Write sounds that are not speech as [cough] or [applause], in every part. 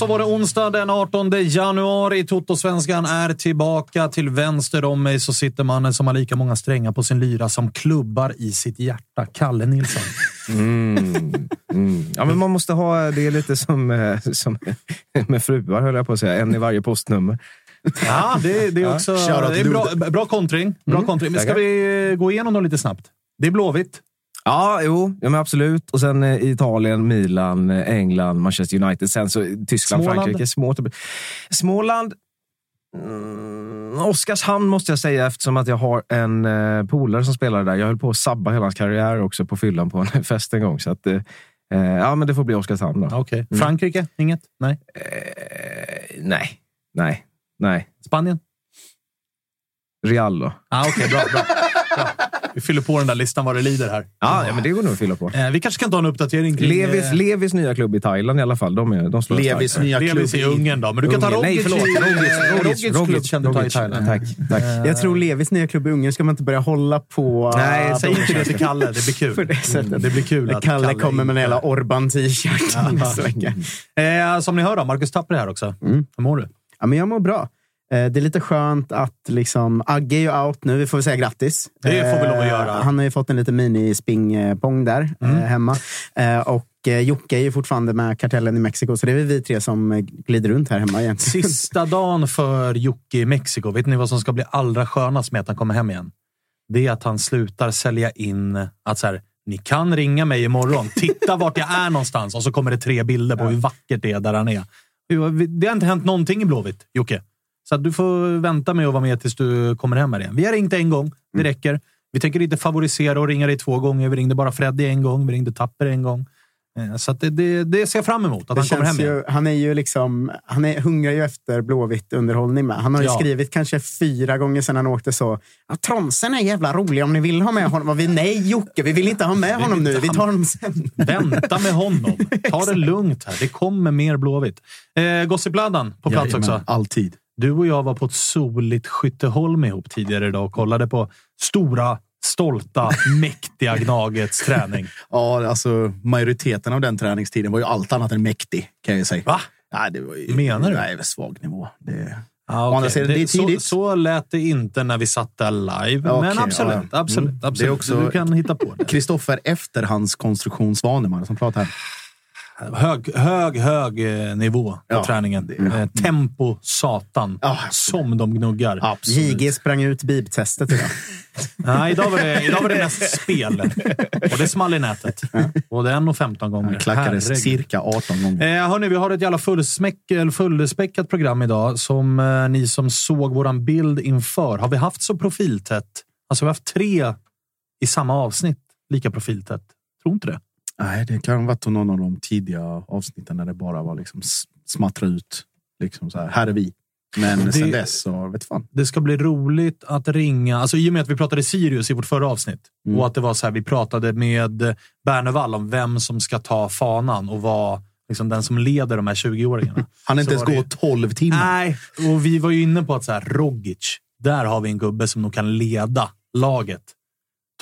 Så var det onsdag den 18 januari. Toto-svenskan är tillbaka. Till vänster om mig så sitter mannen som har lika många strängar på sin lyra som klubbar i sitt hjärta. Kalle Nilsson. [laughs] Mm. Mm. Ja, men man måste ha, det är lite som, eh, som med fruar, höll jag på att säga. En i varje postnummer. Ja, det, det är också Shoutout det är bra, bra kontring. Bra Mm, kontring. Men ska vi gå igenom dem lite snabbt? Det är Blåvitt. Ja, jo, ja, men absolut. Och sen eh, Italien, Milan, eh, England, Manchester United. Sen så Tyskland, Småland. Frankrike. Småt. Småland. Mm, Oskarshamn måste jag säga eftersom att jag har en eh, polare som spelar där. Jag höll på att sabba hela hans karriär också på fyllan på en [laughs] fest en gång. Så att, eh, eh, ja, men det får bli Oskarshamn då. Okej. Mm. Frankrike? Inget? Nej. Eh, nej, nej, nej. Spanien? Real då. Ah, Okej, bra, bra, bra. [laughs] Vi fyller på den där listan vad det lider här. Ja, ja men det går nog att fylla på. Eh, vi kanske kan ta en uppdatering kring... Levis, eh, Levis nya klubb i Thailand i alla fall. De, är, de slår Levis starkt. nya Levis klubb i Ungern då. Men du kan ta Ungern. Nej, Rogic förlåt. i- Rogic, eh, Rogic, Rogic, kan du ta i Rogic. Thailand. Tack, tack. Eh, Jag tror Levis nya klubb i Ungern ska man inte börja hålla på. Nej, säg de inte det till. Kalle. Det blir kul. [laughs] På det sättet. Mm, Det blir kul att Kalle kommer med en jävla Orban-t-shirt nästa vecka. Eh, som ni hör då, Marcus Tapper är här också. Mm. Hur mår du? Ja, men jag mår bra. Eh, Det är lite skönt att liksom, Agge är ju out nu. Vi får väl säga grattis. Det får vi lov att Eh, göra. Han har ju fått en liten mini-spingpong där Mm. eh, hemma. Eh, Och Jocke är ju fortfarande med kartellen i Mexiko, så det är väl vi tre som glider runt här hemma egentligen. [laughs] Sista dagen för Jocke i Mexiko. Vet ni vad som ska bli allra skönast med att han kommer hem igen? Det är att han slutar sälja in att så här, ni kan ringa mig imorgon. Titta vart jag är någonstans. Och så kommer det tre bilder på hur vackert det är där han är. Det har inte hänt någonting i Blåvitt, Jocke. Så du får vänta med att vara med tills du kommer hem här igen. Vi har ringt en gång. Det räcker. Vi tänker inte favorisera och ringa dig två gånger. Vi ringde bara Freddy en gång. Vi ringde Tapper en gång. Eh, Så det, det, det ser jag fram emot. Att Det han kommer hem igen. ju, han är ju liksom, han är, hungrar ju efter Blåvitt underhållning med. Han har ju Ja. skrivit kanske fyra gånger sedan han åkte så. Ja, Tronsen är jävla rolig om ni vill ha med honom. Och vi, nej Jocke, vi vill inte ha med honom nu. Vi tar honom sen. [laughs] Vänta med honom. [laughs] Ta det lugnt här. Det kommer mer Blåvitt. Eh, Gossipladdan på plats Jajamän, också. Alltid. Du och jag var på ett soligt Skytteholm ihop tidigare idag och kollade på stora, stolta, [laughs] mäktiga Gnagets träning. Ja, alltså majoriteten av den träningstiden var ju allt annat än mäktig, kan jag säga. Va? Nej, det var ju, Menar du? Nej, det svag nivå. Det... Ah, andra sidan, det är så, så lät det inte när vi satt där live. Ja, men absolut, ja, ja. absolut, Mm. absolut. Det är också- Du kan hitta på det. Kristoffer Efterhandskonstruktion Svaneman som pratar här. Hög, hög, hög eh, nivå på Ja, träningen. det- Eh, tempo satan. Ja. som de gnuggar. Absolut. JG sprang ut bibtestet idag. [laughs] Nej, idag var, det, idag var det mest spel. Och det small i nätet. Och det är 1,15 gånger. Han klackades Herregud. cirka 18 gånger. Eh, hörni, vi har ett jävla fullsmäck, fullspäckat program idag som eh, ni som såg våran bild inför. Har vi haft så profiltätt? Alltså vi har haft tre i samma avsnitt lika profiltätt. Tror inte det. Nej, det kan ha varit någon av de tidiga avsnitten när det bara var liksom smattra ut. Liksom så här, här är vi. Men Det- sen dess så vet fan. Det ska bli roligt att ringa. Alltså, I och med att vi pratade Sirius i vårt förra avsnitt Mm. och att det var så här, vi pratade med Bernevall om vem som ska ta fanan och vara liksom, den som leder de här 20-åringarna. [laughs] Han är inte ens var det- gå 12 timmar. Nej, och vi var ju inne på att så här, Rogic, där har vi en gubbe som nog kan leda laget.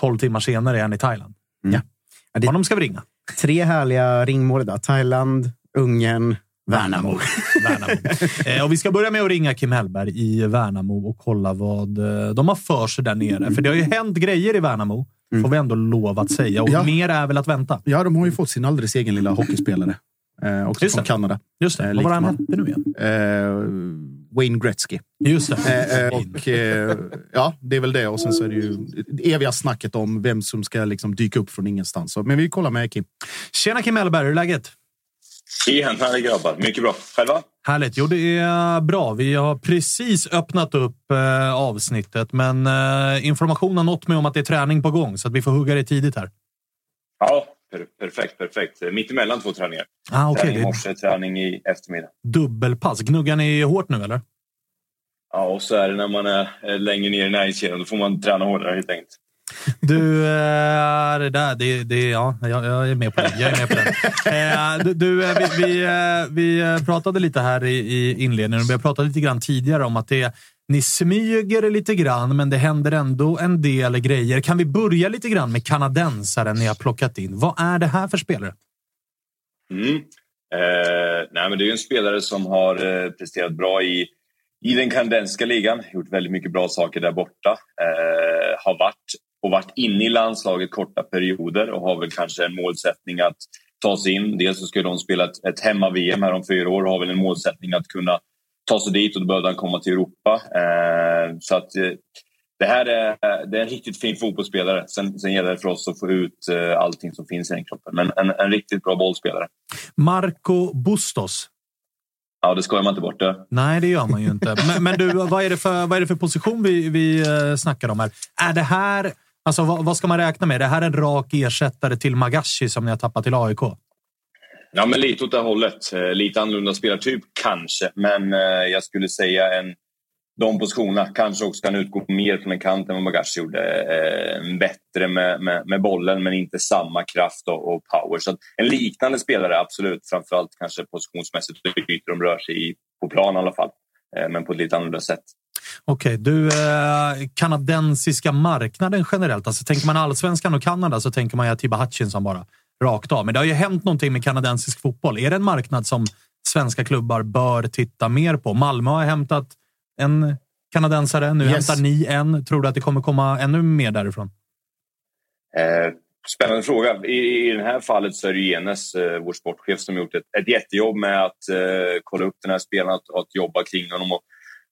12 timmar senare är han i Thailand. Ja, det- Honom ska vi ringa. Tre härliga ringmål idag. Thailand, Ungern, Värnamo. Värnamo. eh, och vi ska börja med att ringa Kim Hellberg i Värnamo och kolla vad eh, de har för sig där nere. För det har ju hänt grejer i Värnamo, får vi ändå lov att säga. Och Ja. mer är väl att vänta. Ja, de har ju fått sin alldeles egen lilla hockeyspelare. Eh, också Just från det. Kanada. Just det. Eh, vad var det han hette nu igen? Wayne Gretzky. Just det. Eh, eh, och, eh, ja, det är väl det. Och sen så är det ju det eviga snacket om vem som ska liksom dyka upp från ingenstans. Så, men vi kollar med Kim. Tjena Kim Hellberg, hur är läget? Tjenare grabbar, mycket bra. Själva? Härligt. Jo, det är bra. Vi har precis öppnat upp eh, avsnittet, men eh, information har nått mig om att det är träning på gång, så att vi får hugga det tidigt här. Ja, per perfekt, perfekt. Mitt emellan två träningar. Ah, okay, träning i morse, träning i eftermiddag. dubbelpass. Gnuggar ni hårt nu, eller? Ja, och så är det när man är längre ner i näringskedjan. Då får man träna hårdare helt enkelt. Du, eh, det där, det, det, ja, jag, är med på det. Jag är med på det. Eh, du, du, eh, vi, vi, vi pratade lite här i, i inledningen och vi har pratat lite grann tidigare om att det, ni smyger lite grann, men det händer ändå en del grejer. Kan vi börja lite grann med kanadensaren ni har plockat in? Vad är det här för spelare? Mm. Eh, nej, men det är en spelare som har eh, presterat bra i, i den kanadensiska ligan. Gjort väldigt mycket bra saker där borta. Eh, har varit och varit inne i landslaget korta perioder och har väl kanske en målsättning att ta sig in. Dels så ska de spela ett, ett hemma-VM här om fyra år och har väl en målsättning att kunna ta sig dit och då behövde han komma till Europa. Eh, så att eh, det här är, det är en riktigt fin fotbollsspelare. Sen, sen gäller det för oss att få ut eh, allting som finns i den kroppen. Men en, en riktigt bra bollspelare. Marco Bustos. Ja, det skojar man inte bort. Det. Nej, det gör man ju inte. Men, men du, vad är, det för, vad är det för position vi, vi snackar om här? Är det här... Alltså, vad, vad ska man räkna med? Är det här en rak ersättare till Magashi som ni har tappat till AIK? Ja, men lite åt det hållet. Eh, lite annorlunda spelartyp, kanske. Men eh, jag skulle säga en, de positionerna kanske också kan utgå mer från en kant än vad Magashi gjorde. Eh, bättre med, med, med bollen, men inte samma kraft och, och power. Så att en liknande spelare, absolut. Framförallt kanske positionsmässigt och ytor de rör sig i, på plan i alla fall. Eh, men på ett lite annorlunda sätt. Okej, du, eh, kanadensiska marknaden generellt. Alltså, tänker man allsvenskan och Kanada så tänker man ju Atiba Hutchinson bara rakt av. Men det har ju hänt någonting med kanadensisk fotboll. Är det en marknad som svenska klubbar bör titta mer på? Malmö har hämtat en kanadensare. Nu Yes. hämtar ni en. Tror du att det kommer komma ännu mer därifrån? Eh, spännande fråga. I, I det här fallet så är det Jenes, eh, vår sportchef, som gjort ett, ett jättejobb med att eh, kolla upp den här spelaren och, och att jobba kring honom och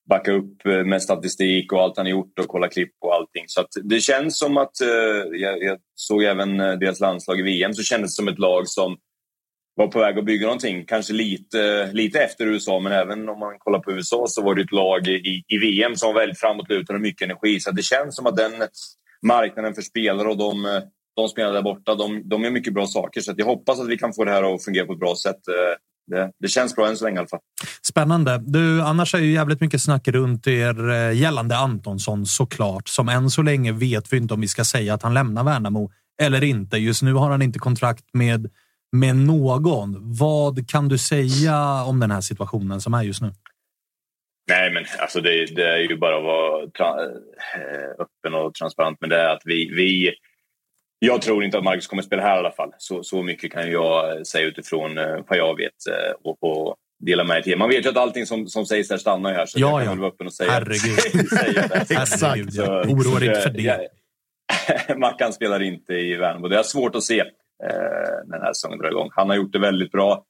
backa upp eh, med statistik och allt han har gjort och kolla klipp och allting. Så att det känns som att, eh, jag, jag såg även eh, deras landslag i VM, så kändes det som ett lag som var på väg att bygga någonting. Kanske lite, lite efter USA, men även om man kollar på USA så var det ett lag i, i VM som var väldigt framåtlutade och mycket energi. Så det känns som att den marknaden för spelare och de, eh, de spelarna där borta, de, de gör mycket bra saker. Så att jag hoppas att vi kan få det här att fungera på ett bra sätt. Det, det känns bra än så länge i alla fall. Spännande. Du, annars är ju jävligt mycket snack runt er eh, gällande Antonsson såklart. Som än så länge vet vi inte om vi ska säga att han lämnar Värnamo eller inte. Just nu har han inte kontrakt med, med någon. Vad kan du säga om den här situationen som är just nu? Nej, men alltså det, det är ju bara att vara eh, öppen och transparent med det. Att vi, vi, jag tror inte att Marcus kommer spela här i alla fall. Så, så mycket kan jag säga utifrån eh, vad jag vet eh, och, och dela med mig till. Man vet ju att allting som, som sägs där stannar här. Så Ja, jag kan ja. väl vara öppen och säga, Herregud. [laughs] säga det. Herregud, Så- oroar så inte för det. [laughs] Mackan spelar inte i Värnamo. Det är svårt att se. när den här säsongen drar igång. Han har gjort det väldigt bra.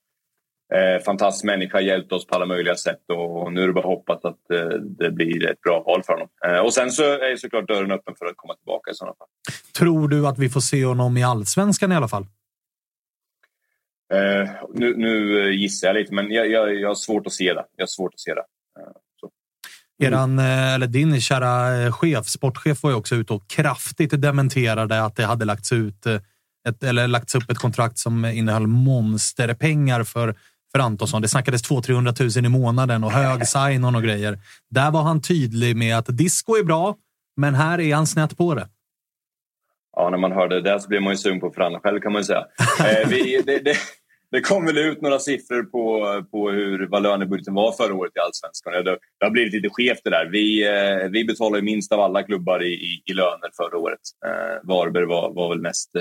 Eh, fantastisk människa, hjälpt oss på alla möjliga sätt och nu är det bara hoppas att eh, det blir ett bra val för honom. Eh, och sen så är såklart dörren öppen för att komma tillbaka i sådana fall. Tror du att vi får se honom i allsvenskan i alla fall? Eh, nu, nu, gissar jag lite, men jag, jag, jag har svårt att se det. Jag har svårt att se det. Eh. Eran, eh, eller din kära chef, sportchef, var ju också ute och kraftigt dementerade att det hade lagts ut ett, eller lagts upp ett kontrakt som innehöll monsterpengar för för Antonsson. Det snackades 200-300 000 i månaden och hög sign och grejer. Där var han tydlig med att disco är bra, men här är han snett på det. Ja, när man hörde det så blev man ju sugen på förhandla själv kan man ju säga. Eh, vi, [laughs] det, det, det, kom väl ut några siffror på, på hur, vad lönebudgeten var förra året i Allsvenskan. Det, det har blivit lite skevt det där. Vi, eh, vi betalade minst av alla klubbar i, i, i löner förra året. Eh, Varberg var, var väl mest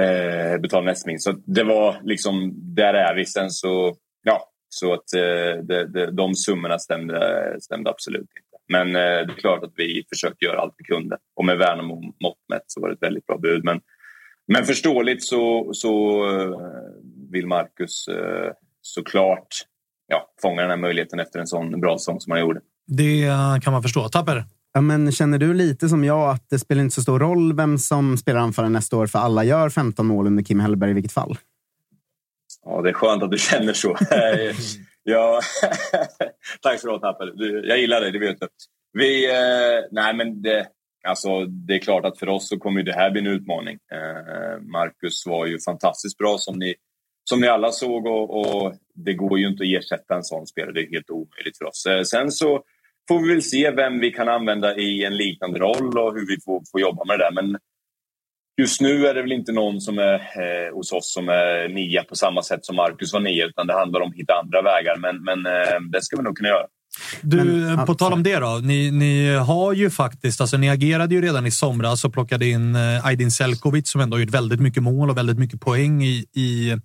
eh, betala näst minst. Så det var liksom, där är vi. Sen så, ja, så att eh, de, de, de summorna stämde, stämde absolut inte. Men eh, det är klart att vi försökte göra allt vi kunde. Och med Värnamo mått mätt så var det ett väldigt bra bud. Men, men förståeligt så, så eh, vill Marcus eh, såklart ja, fånga den här möjligheten efter en sån bra säsong som han gjorde. Det kan man förstå. Tapper? Ja, men känner du lite som jag att det spelar inte så stor roll vem som spelar anfallare nästa år för alla gör 15 mål under Kim Hellberg i vilket fall? Ja, det är skönt att du känner så. [laughs] ja, [laughs] tack så du Tapper. Jag gillar dig, det vet du. Vi, eh, nej, men det, alltså, det är klart att för oss så kommer det här bli en utmaning. Eh, Marcus var ju fantastiskt bra som ni, som ni alla såg och, och, det går ju inte att ersätta en sån spelare. Det är helt omöjligt för oss. Eh, sen så får vi väl se vem vi kan använda i en liknande roll och hur vi får, får jobba med det där. Men just nu är det väl inte någon som är eh, hos oss som är nia på samma sätt som Marcus var nia utan det handlar om att hitta andra vägar. Men, men eh, det ska vi nog kunna göra. Du, Men, på tal om det då. Ni, ni, har ju faktiskt, alltså ni agerade ju redan i somras och plockade in eh, Aydin Selkovic som ändå har gjort väldigt mycket mål och väldigt mycket poäng i, i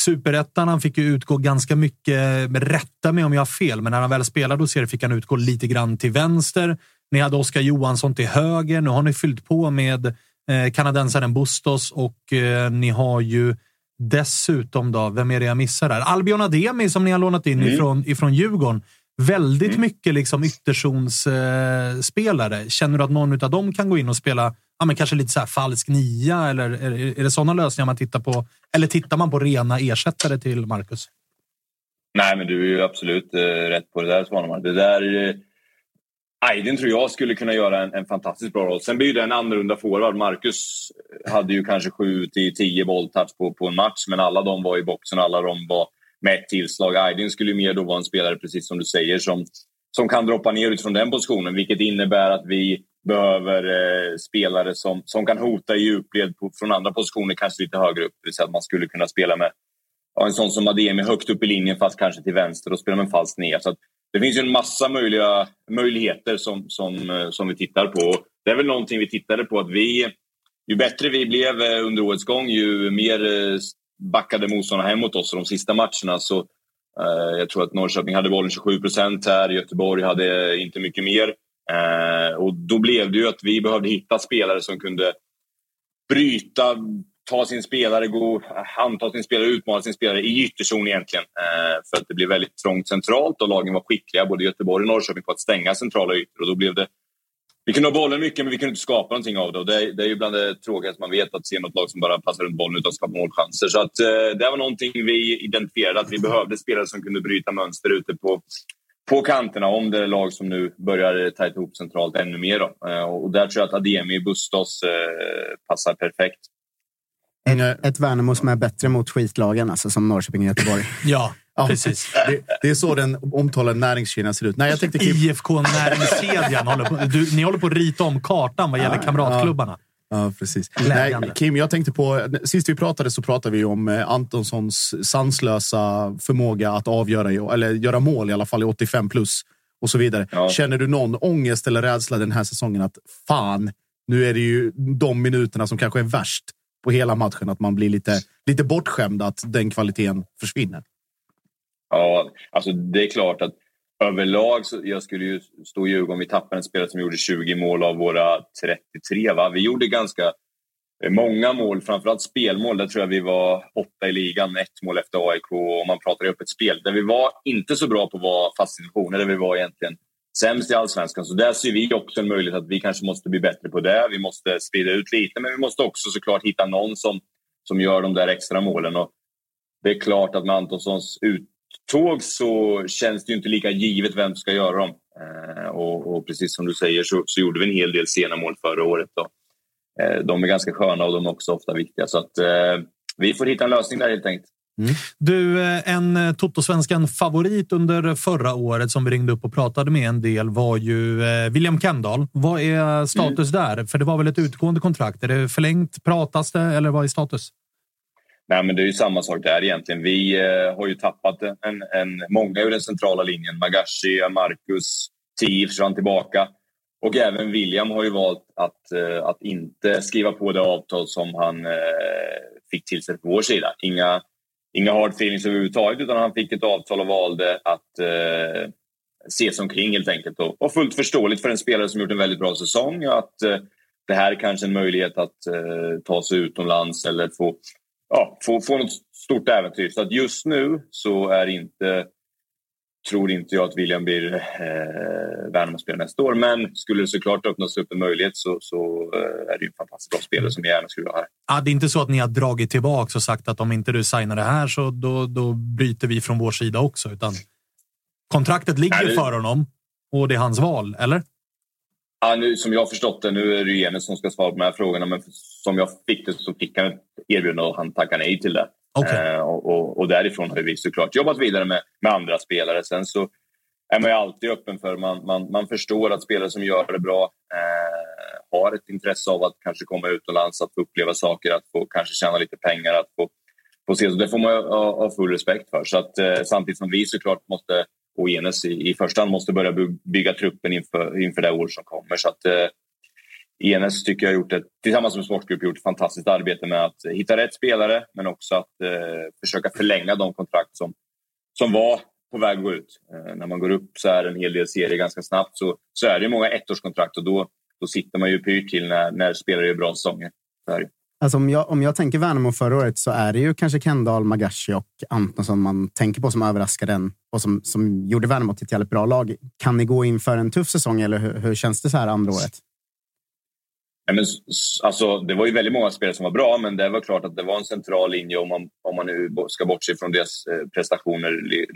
superettan. Han fick ju utgå ganska mycket, rätta mig om jag har fel, men när han väl spelade hos er fick han utgå lite grann till vänster. Ni hade Oskar Johansson till höger. Nu har ni fyllt på med eh, kanadensaren Bustos och eh, ni har ju dessutom då, vem är det jag missar där? Albion Ademi som ni har lånat in mm. ifrån, ifrån Djurgården väldigt mm. mycket liksom ytterzonsspelare. Eh, Känner du att någon av dem kan gå in och spela ja, men kanske lite så falsk nia? Eller är, är det sådana lösningar man tittar på? Eller tittar man på rena ersättare till Marcus? Nej, men du är ju absolut eh, rätt på det där Svanemar. Det där... Eh, Aydin tror jag skulle kunna göra en, en fantastiskt bra roll. Sen blir det en annorlunda forward. Marcus hade ju kanske 7 till 10 bolltouch på, på en match, men alla de var i boxen. Alla de var med ett tillslag. Aydin skulle mer då vara en spelare, precis som du säger, som, som kan droppa ner utifrån den positionen. Vilket innebär att vi behöver eh, spelare som, som kan hota i djupled på, från andra positioner, kanske lite högre upp. Det vill säga att man skulle kunna spela med ja, en sån som Ademi högt upp i linjen, fast kanske till vänster och spela med en falsk ner. Så det finns ju en massa möjliga, möjligheter som, som, eh, som vi tittar på. Det är väl någonting vi tittade på, att vi ju bättre vi blev eh, under årets gång, ju mer eh, backade motståndarna hem mot oss. Och de sista matcherna så eh, jag tror att Norrköping hade bollen 27 procent här. Göteborg hade inte mycket mer. Eh, och då blev det ju att vi behövde hitta spelare som kunde bryta, ta sin spelare, gå, anta sin spelare, utmana sin spelare i ytterzon egentligen. Eh, för att det blev väldigt trångt centralt och lagen var skickliga, både Göteborg och Norrköping, på att stänga centrala ytor. Och då blev det vi kunde ha bollen mycket, men vi kunde inte skapa någonting av det. Och det, är, det är ju bland det tråkigaste man vet, att se något lag som bara passar runt bollen utan att skapa målchanser. Så att, eh, det var någonting vi identifierade, att vi behövde spelare som kunde bryta mönster ute på, på kanterna om det är lag som nu börjar eh, tajta ihop centralt ännu mer. Då. Eh, och där tror jag att Ademi Bustos eh, passar perfekt. Ett, ett Värnamo som är bättre mot skitlagen, alltså som Norrköping och Göteborg. [laughs] ja, Ja, precis. [laughs] Det, det, är så den omtalade näringskedjan ser ut. Nej, jag tänkte IFK Näringskedjan. håller på, du, ni håller på att rita om kartan vad gäller ja, kamratklubbarna. Ja, precis. Nej, Kim, jag tänkte på... Sist vi pratade så pratade vi om eh, Antonssons sanslösa förmåga att avgöra, eller göra mål i alla fall i 85 plus och så vidare. Ja. Känner du någon ångest eller rädsla den här säsongen att fan, nu är det ju de minuterna som kanske är värst på hela matchen, att man blir lite, lite bortskämd att den kvaliteten försvinner? Ja, alltså det är klart att överlag så jag skulle ju stå och ljuga om vi tappade en spelare som gjorde 20 mål av våra 33. Va? Vi gjorde ganska eh, många mål, framförallt spelmål. Där tror jag vi var åtta i ligan, ett mål efter AIK. Om man pratar i öppet spel. Där vi var inte så bra på att vara fast situationer, där vi var egentligen sämst i allsvenskan. Så där ser vi också en möjlighet att vi kanske måste bli bättre på det. Vi måste sprida ut lite, men vi måste också såklart hitta någon som, som gör de där extra målen. Och det är klart att med Antonssons uttåg så känns det inte lika givet vem som ska göra dem. Eh, och, och, precis som du säger så, så, gjorde vi en hel del sena mål förra året. Då. Eh, de är ganska sköna och de är också ofta viktiga. Så att, eh, vi får hitta en lösning där helt enkelt. Mm. Du, eh, en eh, Totosvenskan favorit under förra året som vi ringde upp och pratade med en del var ju eh, William Kendall. Vad är status mm. där? För det var väl ett utgående kontrakt? Är det förlängt? Pratas det eller vad är status? Nej, men det är ju samma sak där egentligen. Vi eh, har ju tappat en, en, många ur den centrala linjen. Magashi, Marcus, Tii försvann tillbaka. Och även William har ju valt att, eh, att inte skriva på det avtal som han eh, fick till sig på vår sida. Inga inga hard feelings överhuvudtaget utan han fick ett avtal och valde att eh, se sig omkring helt enkelt. Och, och fullt förståeligt för en spelare som gjort en väldigt bra säsong att eh, det här är kanske en möjlighet att eh, ta sig utomlands eller få, ja, få, få något stort äventyr. Så att just nu så är inte tror inte jag att William blir eh, Värnamo-spelare nästa år. Men skulle det såklart öppnas upp en möjlighet så, så eh, är det ju en fantastiskt bra spelare som jag gärna skulle ha här. Ja, det är inte så att ni har dragit tillbaka och sagt att om inte du signar det här så då, då bryter vi från vår sida också. Utan kontraktet ligger Nej, för honom och det är hans val, eller? Ja, nu, som jag har förstått det, nu är det Enes som ska svara på de här frågorna, men som jag fick det så fick han ett erbjudande och han tackade nej till det. Okay. Eh, och, och, och, därifrån har vi såklart jobbat vidare med, med andra spelare. Sen så är man ju alltid öppen för, man, man, man förstår att spelare som gör det bra eh, har ett intresse av att kanske komma utomlands, att få uppleva saker, att få kanske tjäna lite pengar, att få, få se. Så det får man ha, ha full respekt för. Så att, eh, samtidigt som vi såklart måste, och Enes i, i första hand, måste börja bygga truppen inför, inför det år som kommer. Så att, eh, Enes tycker jag har gjort ett, tillsammans med sportgrupp gjort ett fantastiskt arbete med att hitta rätt spelare men också att eh, försöka förlänga de kontrakt som, som var på väg att gå ut. Eh, när man går upp så här en hel del serier ganska snabbt så, så är det många ettårskontrakt och då, då sitter man ju pyrt till när, när spelare gör bra säsonger. Alltså om, jag, om jag tänker Värnamo förra året så är det ju kanske Kendall, Magashi och Antonsson man tänker på som överraskade en och som, som gjorde Värnamo till ett jävligt bra lag. Kan ni gå in för en tuff säsong eller hur, hur känns det så här andra året? Men, alltså, det var ju väldigt många spelare som var bra, men det var klart att det var en central linje om man, om man nu ska bortse från deras eh, prestationer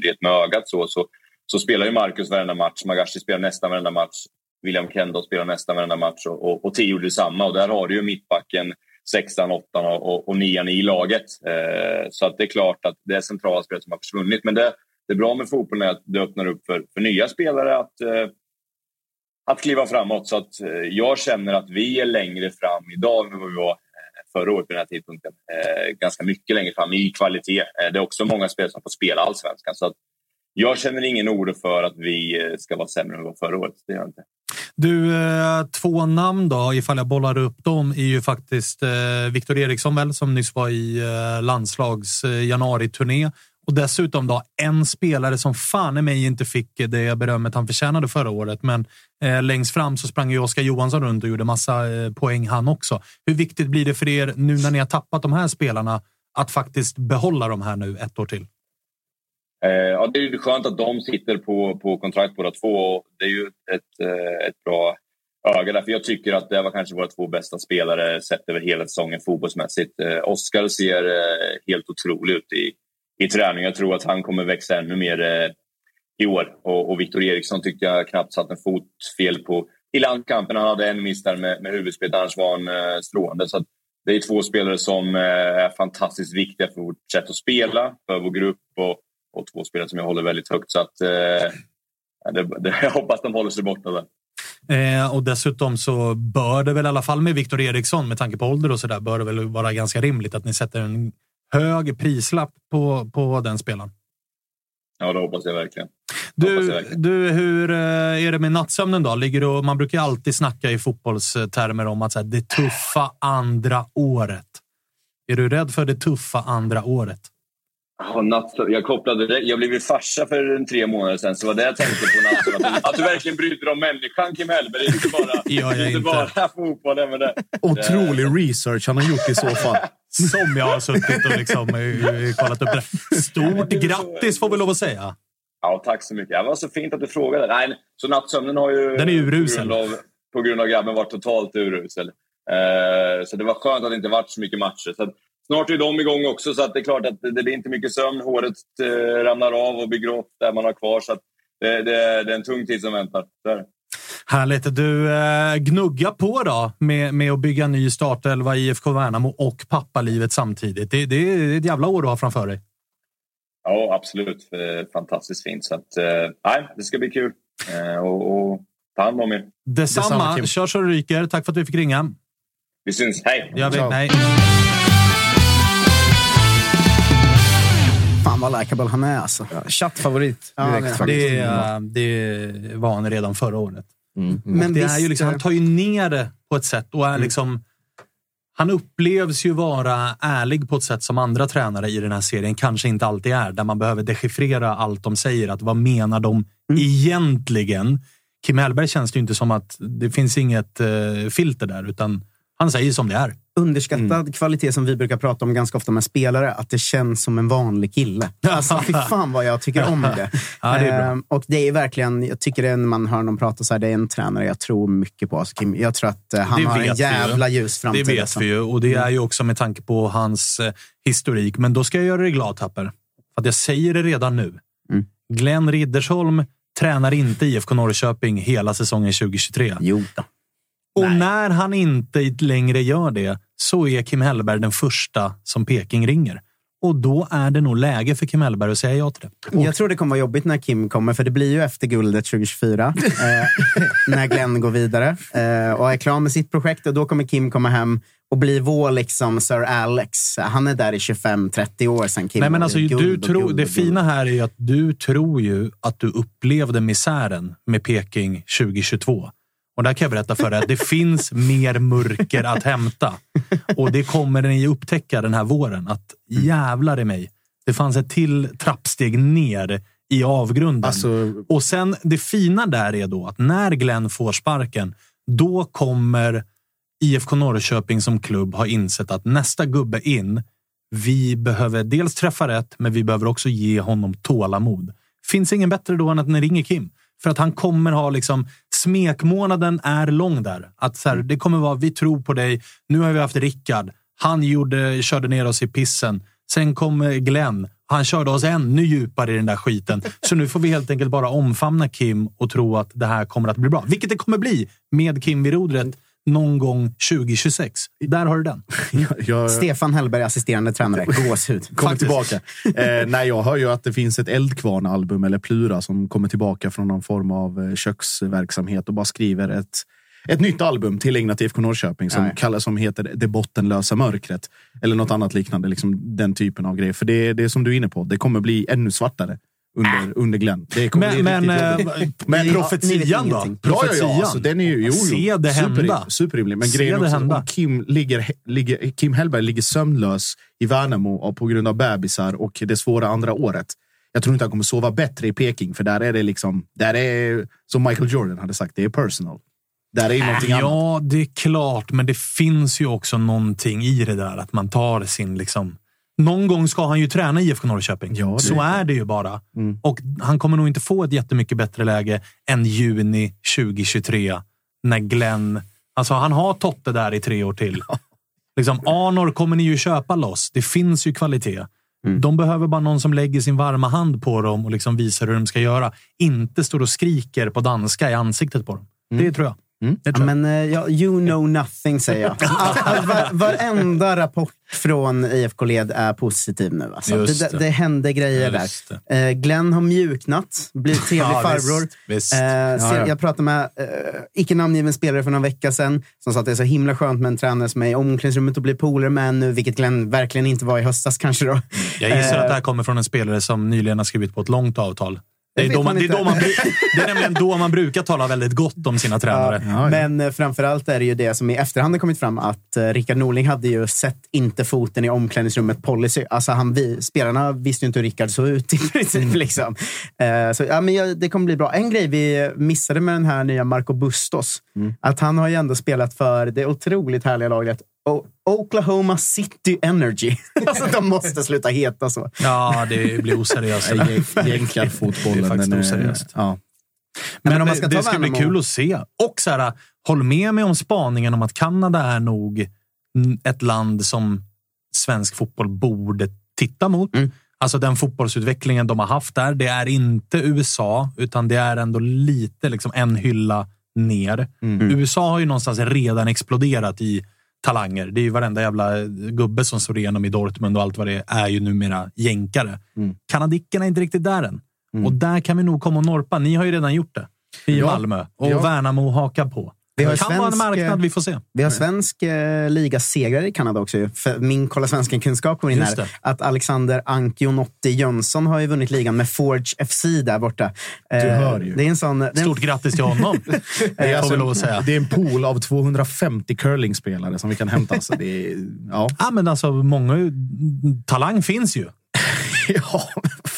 rent med ögat. Så, så, så spelar ju Marcus varenda match, Magashi spelar nästan varenda match, William Kendall spelar nästan varenda match och, och, och Tio gjorde detsamma. Och där har du ju mittbacken, sexan, åttan och, och, och nian i laget. Eh, så att det är klart att det är centrala spelare som har försvunnit. Men det, det är bra med fotbollen är att det öppnar upp för, för nya spelare att eh, att kliva framåt. Så att eh, jag känner att vi är längre fram idag än vad vi var eh, förra året vid den här tidpunkten. Eh, ganska mycket längre fram i kvalitet. det är också många spelare som får spela allsvenskan. Så att jag känner ingen oro för att vi ska vara sämre än vi var förra året. Det gör jag inte. Du, två namn då, ifall jag bollar upp dem, är ju faktiskt Viktor Eriksson väl, som nyss var i landslags januari-turné och dessutom då en spelare som fan i mig inte fick det berömmet han förtjänade förra året. Men eh, längst fram så sprang ju Oskar Johansson runt och gjorde massa eh, poäng han också. Hur viktigt blir det för er nu när ni har tappat de här spelarna att faktiskt behålla de här nu ett år till? Eh, ja, det är skönt att de sitter på, på kontrakt båda två. Det är ju ett, eh, ett bra öga därför jag tycker att det var kanske våra två bästa spelare sett över hela säsongen fotbollsmässigt. Eh, Oskar ser eh, helt otrolig ut i, i träning. Jag tror att han kommer växa ännu mer eh, i år. Och, och Viktor Eriksson tyckte jag knappt satt en fot fel på i landkampen. Han hade en miss där med, med huvudspelet, annars var han eh, strålande. Så det är två spelare som eh, är fantastiskt viktiga för vårt sätt att spela, för vår grupp och, och två spelare som jag håller väldigt högt. Så att, eh, det, det, jag hoppas de håller sig borta där. Eh, och dessutom så bör det väl i alla fall med Viktor Eriksson, med tanke på ålder och sådär, bör det väl vara ganska rimligt att ni sätter en hög prislapp på, på den spelaren. Ja, det hoppas jag verkligen. Du, jag verkligen. du, hur eh, är det med nattsömnen då? Ligger du, man brukar alltid snacka i fotbollstermer om att så här, det tuffa andra året. Är du rädd för det tuffa andra året? Oh, natt, jag kopplade det. Jag blev farsa för en tre månader sedan, så var det jag tänkte på natten. [laughs] Att, du verkligen bryr dig om människan, Kim Hellberg. Inte bara, inte inte. bara fotbollen. Otrolig research han har gjort i så fall. [laughs] Som jag har suttit och liksom, eh, kollat upp det. Stort grattis får vi lov att säga. Ja, tack så mycket. Det var så fint att du frågade. Nej, så nattsömnen har ju... Den är urusel. På grund av, på grund av grabben varit totalt urusel. Eh, så det var skönt att det inte varit så mycket matcher. Så att, snart är de igång också, så att det är klart att det blir inte mycket sömn. Håret eh, ramlar av och blir grått där man har kvar. Så att det, det, det är en tung tid som väntar. Där. Härligt. Du eh, gnuggar på då med, med att bygga ny startelva i IFK Värnamo och pappalivet samtidigt. Det, det är ett jävla år du har framför dig. Ja, absolut. Eh, fantastiskt fint. Så att, eh, nej, det ska bli kul. Eh, och, och ta hand om er. Detsamma. Detsamma, Kim. Kör så du ryker. Tack för att du fick ringa. Vi syns. Hej! Jag vet, nej. Fan vad likeable han är alltså. Chattfavorit Ja, direkt det- faktiskt. Det, det var han redan förra året. Mm. Men det är visst, ju liksom, eh, han tar ju ner det på ett sätt och är Mm. liksom... Han upplevs ju vara ärlig på ett sätt som andra tränare i den här serien kanske inte alltid är. Där man behöver dechiffrera allt de säger. Att vad menar de Mm. egentligen? Kim Hellberg känns det ju inte som att det finns inget eh, filter där, utan han säger som det är. underskattad kvalitet som vi brukar prata om ganska ofta med spelare, att det känns som en vanlig kille. Alltså, fy [laughs] fan vad jag tycker om det. [laughs] Ja, det. Ehm, och det är verkligen, jag tycker det är när man hör någon prata så här, det är en tränare jag tror mycket på. Alltså, Kim, jag tror att eh, han Det har en jävla ljus Det framtid. vet alltså. vi ju och det är ju också med tanke på hans eh, historik. Men då ska jag göra dig glad, Tapper. För att jag säger det redan nu. Mm. Glenn Riddersholm tränar inte IFK Norrköping hela säsongen 2023. Jo då. Och Nej. när han inte längre gör det så är Kim Hellberg den första som Peking ringer. Och då är det nog läge för Kim Hellberg att säga ja till det. Jag tror det kommer vara jobbigt när Kim kommer, för det blir ju efter guldet 2024. eh, [laughs] när Glenn går vidare eh, och är klar med sitt projekt. Och Då kommer Kim komma hem och bli vår liksom Sir Alex. Han är där i 25-30 år sedan Kim Nej, men alltså, du guld det fina här är att du tror ju att du upplevde misären med Peking 2022. Och där kan jag berätta för dig att det finns mer mörker att hämta. Och det kommer ni upptäcka den här våren. Att jävlar i mig. Det fanns ett till trappsteg ner i avgrunden. Alltså, Och sen det fina där är då att när Glenn får sparken, då kommer IFK Norrköping som klubb ha insett att nästa gubbe in, vi behöver dels träffa rätt, men vi behöver också ge honom tålamod. Finns ingen bättre då än att ni ringer Kim. För att han kommer ha liksom, smekmånaden är lång där. Att så här, det kommer vara, vi tror på dig. Nu har vi haft Rickard. Han gjorde, körde ner oss i pissen. Sen kom eh, Glenn. Han körde oss ännu djupare i den där skiten. Så nu får vi helt enkelt bara omfamna Kim och tro att det här kommer att bli bra. Vilket det kommer bli med Kim vid rodret någon gång 2026. Där har du den. [laughs] jag Stefan Hellberg, assisterande tränare. [laughs] Gåshud. kommer tillbaka. Eh, nej, jag hör ju att det finns ett Eldkvarn-album, eller Plura, som kommer tillbaka från någon form av eh, köksverksamhet och bara skriver ett, ett nytt album tillägnat IFK Norrköping som, kallas, som heter Det bottenlösa mörkret. Eller något annat liknande. Liksom den typen av grejer. För det, det är som du är inne på, det kommer bli ännu svartare under, under Glenn. Det kommer Men, men, eh. Men- profetian då? ingenting. Ja, ja, Profetian. Alltså, den är ju, jo, jo. Se det hända. Superrim- Superrimlig. Men Se grejen också, hända. Kim, ligger, ligger, Kim Hellberg ligger sömnlös i Värnamo på grund av bebisar och det svåra andra året. Jag tror inte han kommer sova bättre i Peking, för där är det liksom, där är, som Michael Jordan hade sagt, det är personal. Där är någonting annat. Ja, det är klart, men det finns ju också någonting i det där att man tar sin liksom... Någon gång ska han ju träna IFK Norrköping. Ja, det Så är är det ju bara. Mm. Och han kommer nog inte få ett jättemycket bättre läge än juni 2023 när Glenn... Alltså, han har Totte där i tre år till. Liksom, Arnor kommer ni ju köpa loss. Det finns ju kvalitet. Mm. De behöver bara någon som lägger sin varma hand på dem och liksom visar hur de ska göra. Inte står och skriker på danska i ansiktet på dem. Det tror jag. Det Ja, men, eh, ja, you know nothing, säger jag. [laughs] Var, varenda rapport från IFK-led är positiv nu. Alltså. Det, det. det, händer grejer Just där. Eh, Glenn har mjuknat, blivit trevlig Ja, farbror. visst, visst. Eh, ser. Jag pratade med eh, icke namngiven spelare för någon vecka sedan som sa att det är så himla skönt med en tränare som är i omklädningsrummet och blir polare med nu, vilket Glenn verkligen inte var i höstas kanske. Då. Jag gissar att det här kommer från en spelare som nyligen har skrivit på ett långt avtal Det är, då man, det, är då man, det är nämligen då man brukar tala väldigt gott om sina tränare. Ja, ja, men eh, framförallt är det ju det som i efterhand har kommit fram att uh, Rickard Norling hade ju sett inte foten i omklädningsrummet policy. Alltså han, vi, spelarna visste ju inte hur Rickard såg ut i princip. Mm. Liksom. Uh, så, ja, men ja, det kommer bli bra. En grej vi missade med den här nya Marco Bustos, mm. att han har ju ändå spelat för det otroligt härliga laget Oklahoma City Energy. [laughs] alltså, de måste sluta heta så. Ja, det blir oseriöst. [laughs] Jänkarfotbollen. Det är faktiskt oseriöst. Ja. Men, men, om man ska det, det ska bli kul att se. Och så här, håll med mig om spaningen om att Kanada är nog ett land som svensk fotboll borde titta mot. Mm. Alltså den fotbollsutvecklingen de har haft där. Det är inte USA, utan det är ändå lite liksom en hylla ner. Mm. USA har ju någonstans redan exploderat i talanger. Det är ju varenda jävla gubbe som slår igenom i Dortmund och allt vad det är, är ju numera jänkare. Mm. Kanadickerna är inte riktigt där än. Mm. Och där kan vi nog komma och norpa. Ni har ju redan gjort det i ja. Malmö och ja. Värnamo hakar på. Vi har det kan svensk, vara en marknad, vi får se. Vi har svensk eh, ligasegrare i Kanada också. För min Kolla Svensken-kunskap kommer in här. Att Alexander Ankionotti Jönsson har ju vunnit ligan med Forge FC där borta. Eh, du hör ju. Det är en sån, Stort en... grattis till honom, [laughs] det, är alltså, lov att säga. det är en pool av 250 curlingspelare som vi kan hämta. Alltså, det är, ja. ja, men alltså, många, talang finns ju. [laughs]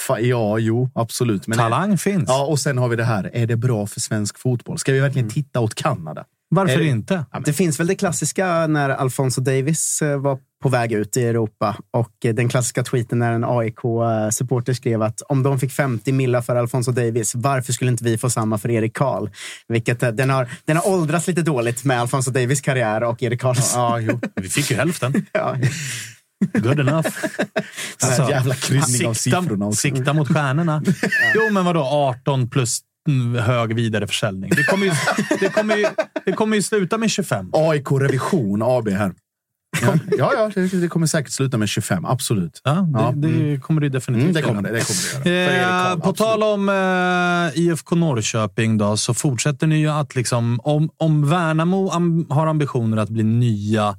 ja, ja, jo, absolut. Men Talang är, finns. Ja, och sen har vi det här. Är det bra för svensk fotboll? Ska vi verkligen mm. titta åt Kanada? Varför det, inte? Det finns väl det klassiska när Alfonso Davis eh, var på väg ut i Europa och eh, den klassiska tweeten när en AIK-supporter skrev att om de fick 50 millar för Alfonso Davis, varför skulle inte vi få samma för Erik Karl? Vilket eh, den har, den har åldrats lite dåligt med Alfonso Davis karriär och Erik Karls. Ja, ja, vi fick ju hälften. [laughs] ja. Good enough. [laughs] Alltså, jävla kryddning av siffrorna. Sikta mot stjärnorna. [laughs] Jo, men vadå? 18 plus hög vidareförsäljning. Det kommer ju, det kommer ju, det kommer ju sluta med 25. AIK Revision AB här. Ja, ja, ja det, kommer säkert sluta med 25. Absolut. Ja, det, ja. det mm. kommer det definitivt mm, det kommer det, det, kommer det göra. Eh, på tal om eh, IFK Norrköping då, så fortsätter ni ju att liksom... Om, om Värnamo am, har ambitioner att bli nya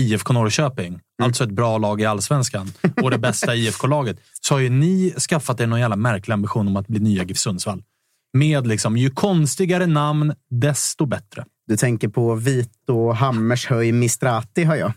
IFK Norrköping. Alltså ett bra lag i allsvenskan [laughs] och det bästa IFK-laget, så har ju ni skaffat er någon jävla märklig ambition om att bli nya GIF Sundsvall. Med liksom, ju konstigare namn, desto bättre. Du tänker på Vito Hammershöj Mistrati, hör jag.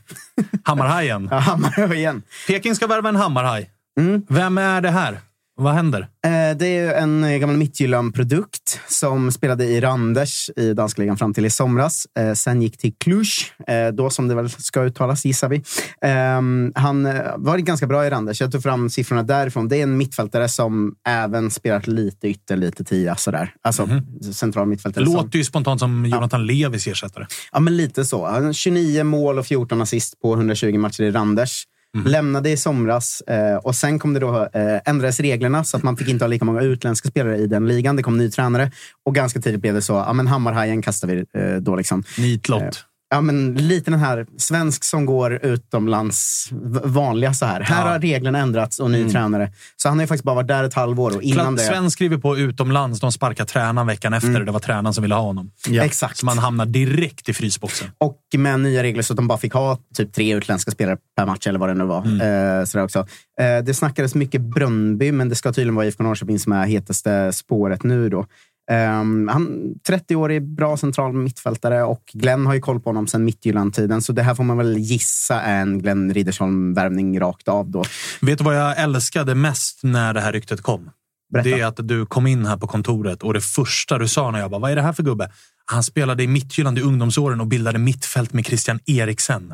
Hammarhajen. [laughs] ja, Hammarhajen. Peking ska värva en hammarhaj. Mm. Vem är det här? Vad händer? Eh, det är en gammal Midtjylland-produkt som spelade i Randers i danska ligan fram till i somras. Eh, sen gick till Cluj, eh, då som det väl ska uttalas gissar vi. Ehm, han var ganska bra i Randers. Jag tog fram siffrorna därifrån. Det är en mittfältare som även spelat lite ytter, lite tia. Sådär. Alltså mm -hmm. central mittfältare. Låter ju spontant som Jonathan ja. Levis ersättare. Ja, men lite så. 29 mål och 14 assist på 120 matcher i Randers. Mm. Lämnade i somras eh, och sen kom det då eh, ändrades reglerna så att man fick inte ha lika många utländska spelare i den ligan. Det kom ny tränare och ganska tidigt blev det så. Ja, men Hammarhajen kastar vi eh, då. Liksom. Nitlott. Ja, men lite den här svensk som går utomlands, vanliga så här. Ja. Här har reglerna ändrats och ny mm. tränare. Så han har ju faktiskt bara varit där ett halvår. Och innan det... Svensk skriver på utomlands, de sparkar tränaren veckan efter. Mm. Det var tränaren som ville ha honom. Ja. Exakt. Så man hamnar direkt i frysboxen. Och med nya regler så att de bara fick ha typ tre utländska spelare per match eller vad det nu var. Mm. Eh, sådär också. Eh, det snackades mycket Brönnby, men det ska tydligen vara IFK Norrköping som är hetaste spåret nu. då. Um, han 30-årig, bra central mittfältare och Glenn har ju koll på honom sedan Midtjylland-tiden. Så det här får man väl gissa är en Glenn Riddersholm-värvning rakt av. Då. Vet du vad jag älskade mest när det här ryktet kom? Berätta. Det är att du kom in här på kontoret och det första du sa när jag bara, vad är det här för gubbe? Han spelade i Midtjylland i ungdomsåren och bildade mittfält med Christian Eriksen.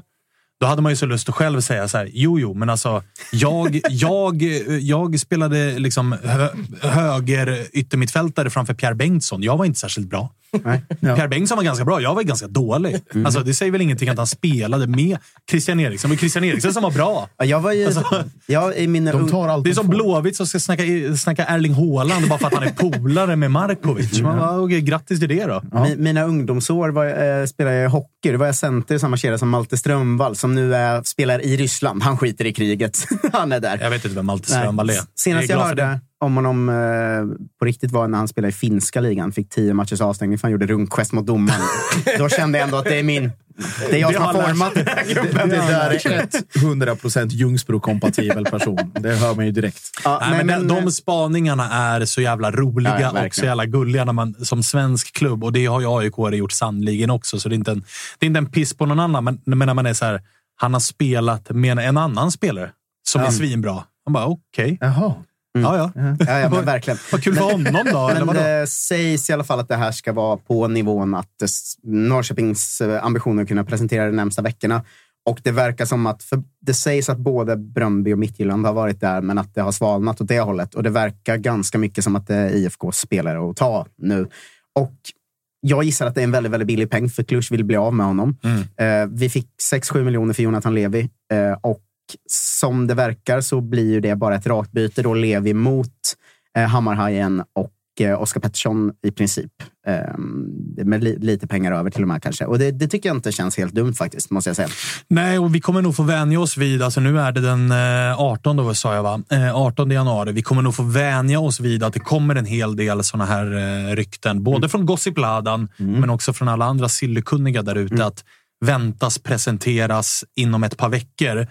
Då hade man ju så lust att själv säga så här, jo, jo, men alltså, jag, jag, jag spelade liksom hö, höger yttermittfältare framför Pierre Bengtsson. Jag var inte särskilt bra. Nej. Ja. Per Bengtsson var ganska bra. Jag var ganska dålig. Mm. Alltså, det säger väl ingenting att han spelade med Christian Eriksen. Det var Christian Eriksen som var bra. Ja, jag var ju, alltså, jag, i mina de tar det är som Blåvitt som ska snacka, snacka Erling Haaland bara för att han är polare med Markovic. Man bara, okay, grattis till det då. Ja. Mina ungdomsår var, äh, spelade jag hockey. Då var jag center i samma kedja som Malte Strömvall som nu är, spelar i Ryssland. Han skiter i kriget. [laughs] han är där. Jag vet inte vem Malte Strömvall är. Senast jag, jag hörde om honom eh, på riktigt var när han spelade i finska ligan. Fick tio matchers avstängning för han gjorde rundgest mot domaren. [laughs] Då kände jag ändå att det är min, Det är jag som har format den här gruppen. Det, det där är 100 procent Ljungsbro-kompatibel person. Det hör man ju direkt. Ja, Nej, men, men, de spaningarna är så jävla roliga ja, och så jävla gulliga när man, som svensk klubb. Och det har ju AIK gjort sannligen också, så det är inte en, det är inte en piss på någon annan. Men, men när man är så här, han har spelat med en annan spelare som ja. är svinbra. Man bara, okej. Okay. Mm. Ja, ja. ja, ja men verkligen. Vad kul för honom då. Men det sägs i alla fall att det här ska vara på nivån att Norrköpings eh, ambitioner att kunna presentera de närmsta veckorna. Och det verkar som att, för det sägs att både Bröndby och Midtjylland har varit där, men att det har svalnat åt det hållet. Och det verkar ganska mycket som att det är IFKs spelare att ta nu. Och jag gissar att det är en väldigt, väldigt billig peng, för Cluj vill bli av med honom. Mm. Eh, vi fick 6-7 miljoner för Jonathan Levi eh, och som det verkar så blir ju det bara ett rakt byte. Då Levi mot eh, Hammarhajen och eh, Oskar Pettersson i princip. Eh, med li lite pengar över till och med kanske. Och det, det, tycker jag inte känns helt dumt faktiskt, måste jag säga. Nej, och vi kommer nog få vänja oss vid, alltså nu är det den 18, då, sa jag va? 18 januari. Vi kommer nog få vänja oss vid att det kommer en hel del sådana här rykten. Både mm. från Gossip-ladan, mm. men också från alla andra sillekunniga där ute. Mm. Att väntas presenteras inom ett par veckor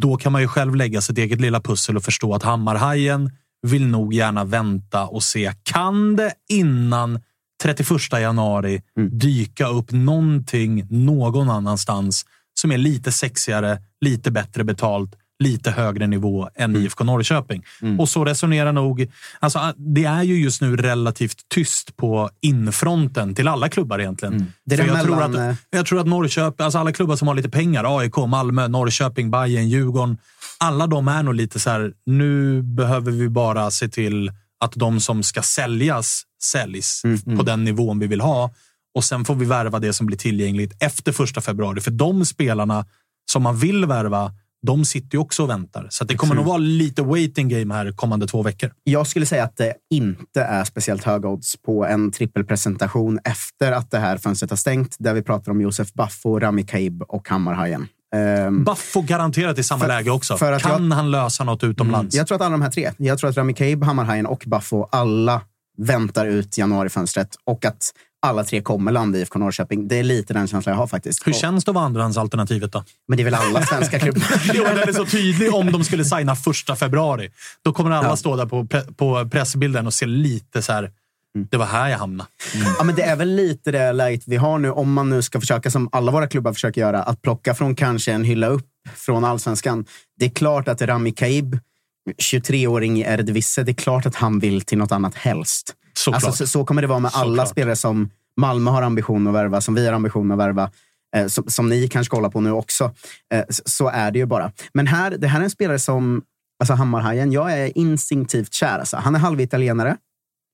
då kan man ju själv lägga sitt eget lilla pussel och förstå att Hammarhajen vill nog gärna vänta och se. Kan det innan 31 januari mm. dyka upp någonting någon annanstans som är lite sexigare, lite bättre betalt, lite högre nivå än mm. IFK Norrköping. Mm. Och så resonerar nog... Alltså, det är ju just nu relativt tyst på infronten till alla klubbar egentligen. Mm. Det För jag, mellan... tror att, jag tror att Norrköping, alltså alla klubbar som har lite pengar, AIK, Malmö, Norrköping, Bayern, Djurgården. Alla de är nog lite så här, nu behöver vi bara se till att de som ska säljas säljs mm, på mm. den nivån vi vill ha. Och sen får vi värva det som blir tillgängligt efter första februari. För de spelarna som man vill värva de sitter ju också och väntar. Så det kommer mm. nog vara lite waiting game här kommande två veckor. Jag skulle säga att det inte är speciellt höga odds på en trippelpresentation efter att det här fönstret har stängt. Där vi pratar om Josef Baffo, Rami Kaib och Hammarhajen. Um, Baffo garanterat i samma för, läge också. kan jag, han lösa något utomlands? Mm, jag tror att alla de här tre, jag tror att Rami Kaib, Hammarhajen och Baffo, alla väntar ut januarifönstret och att alla tre kommer landa i IFK Norrköping. Det är lite den känslan jag har faktiskt. Hur känns det att vara andrahandsalternativet då? Men det är väl alla svenska klubbar? [laughs] jo, den är så tydlig om de skulle signa första februari. Då kommer alla ja. stå där på, pre på pressbilden och se lite så här. Mm. Det var här jag hamnade. Mm. Ja, men det är väl lite det läget vi har nu. Om man nu ska försöka, som alla våra klubbar försöker göra, att plocka från kanske en hylla upp från allsvenskan. Det är klart att Rami Kaib, 23-åring i Eredivisie, det är klart att han vill till något annat helst. Alltså, så, så, kommer det vara med alla Såklart. spelare som Malmö har ambition att värva, som vi har ambition att värva. Eh, som, som, ni kanske kollar på nu också. Eh, så är det ju bara. Men här, det här är en spelare som, alltså Hammarhajen, jag är instinktivt kär. Alltså. Han är halvitalienare.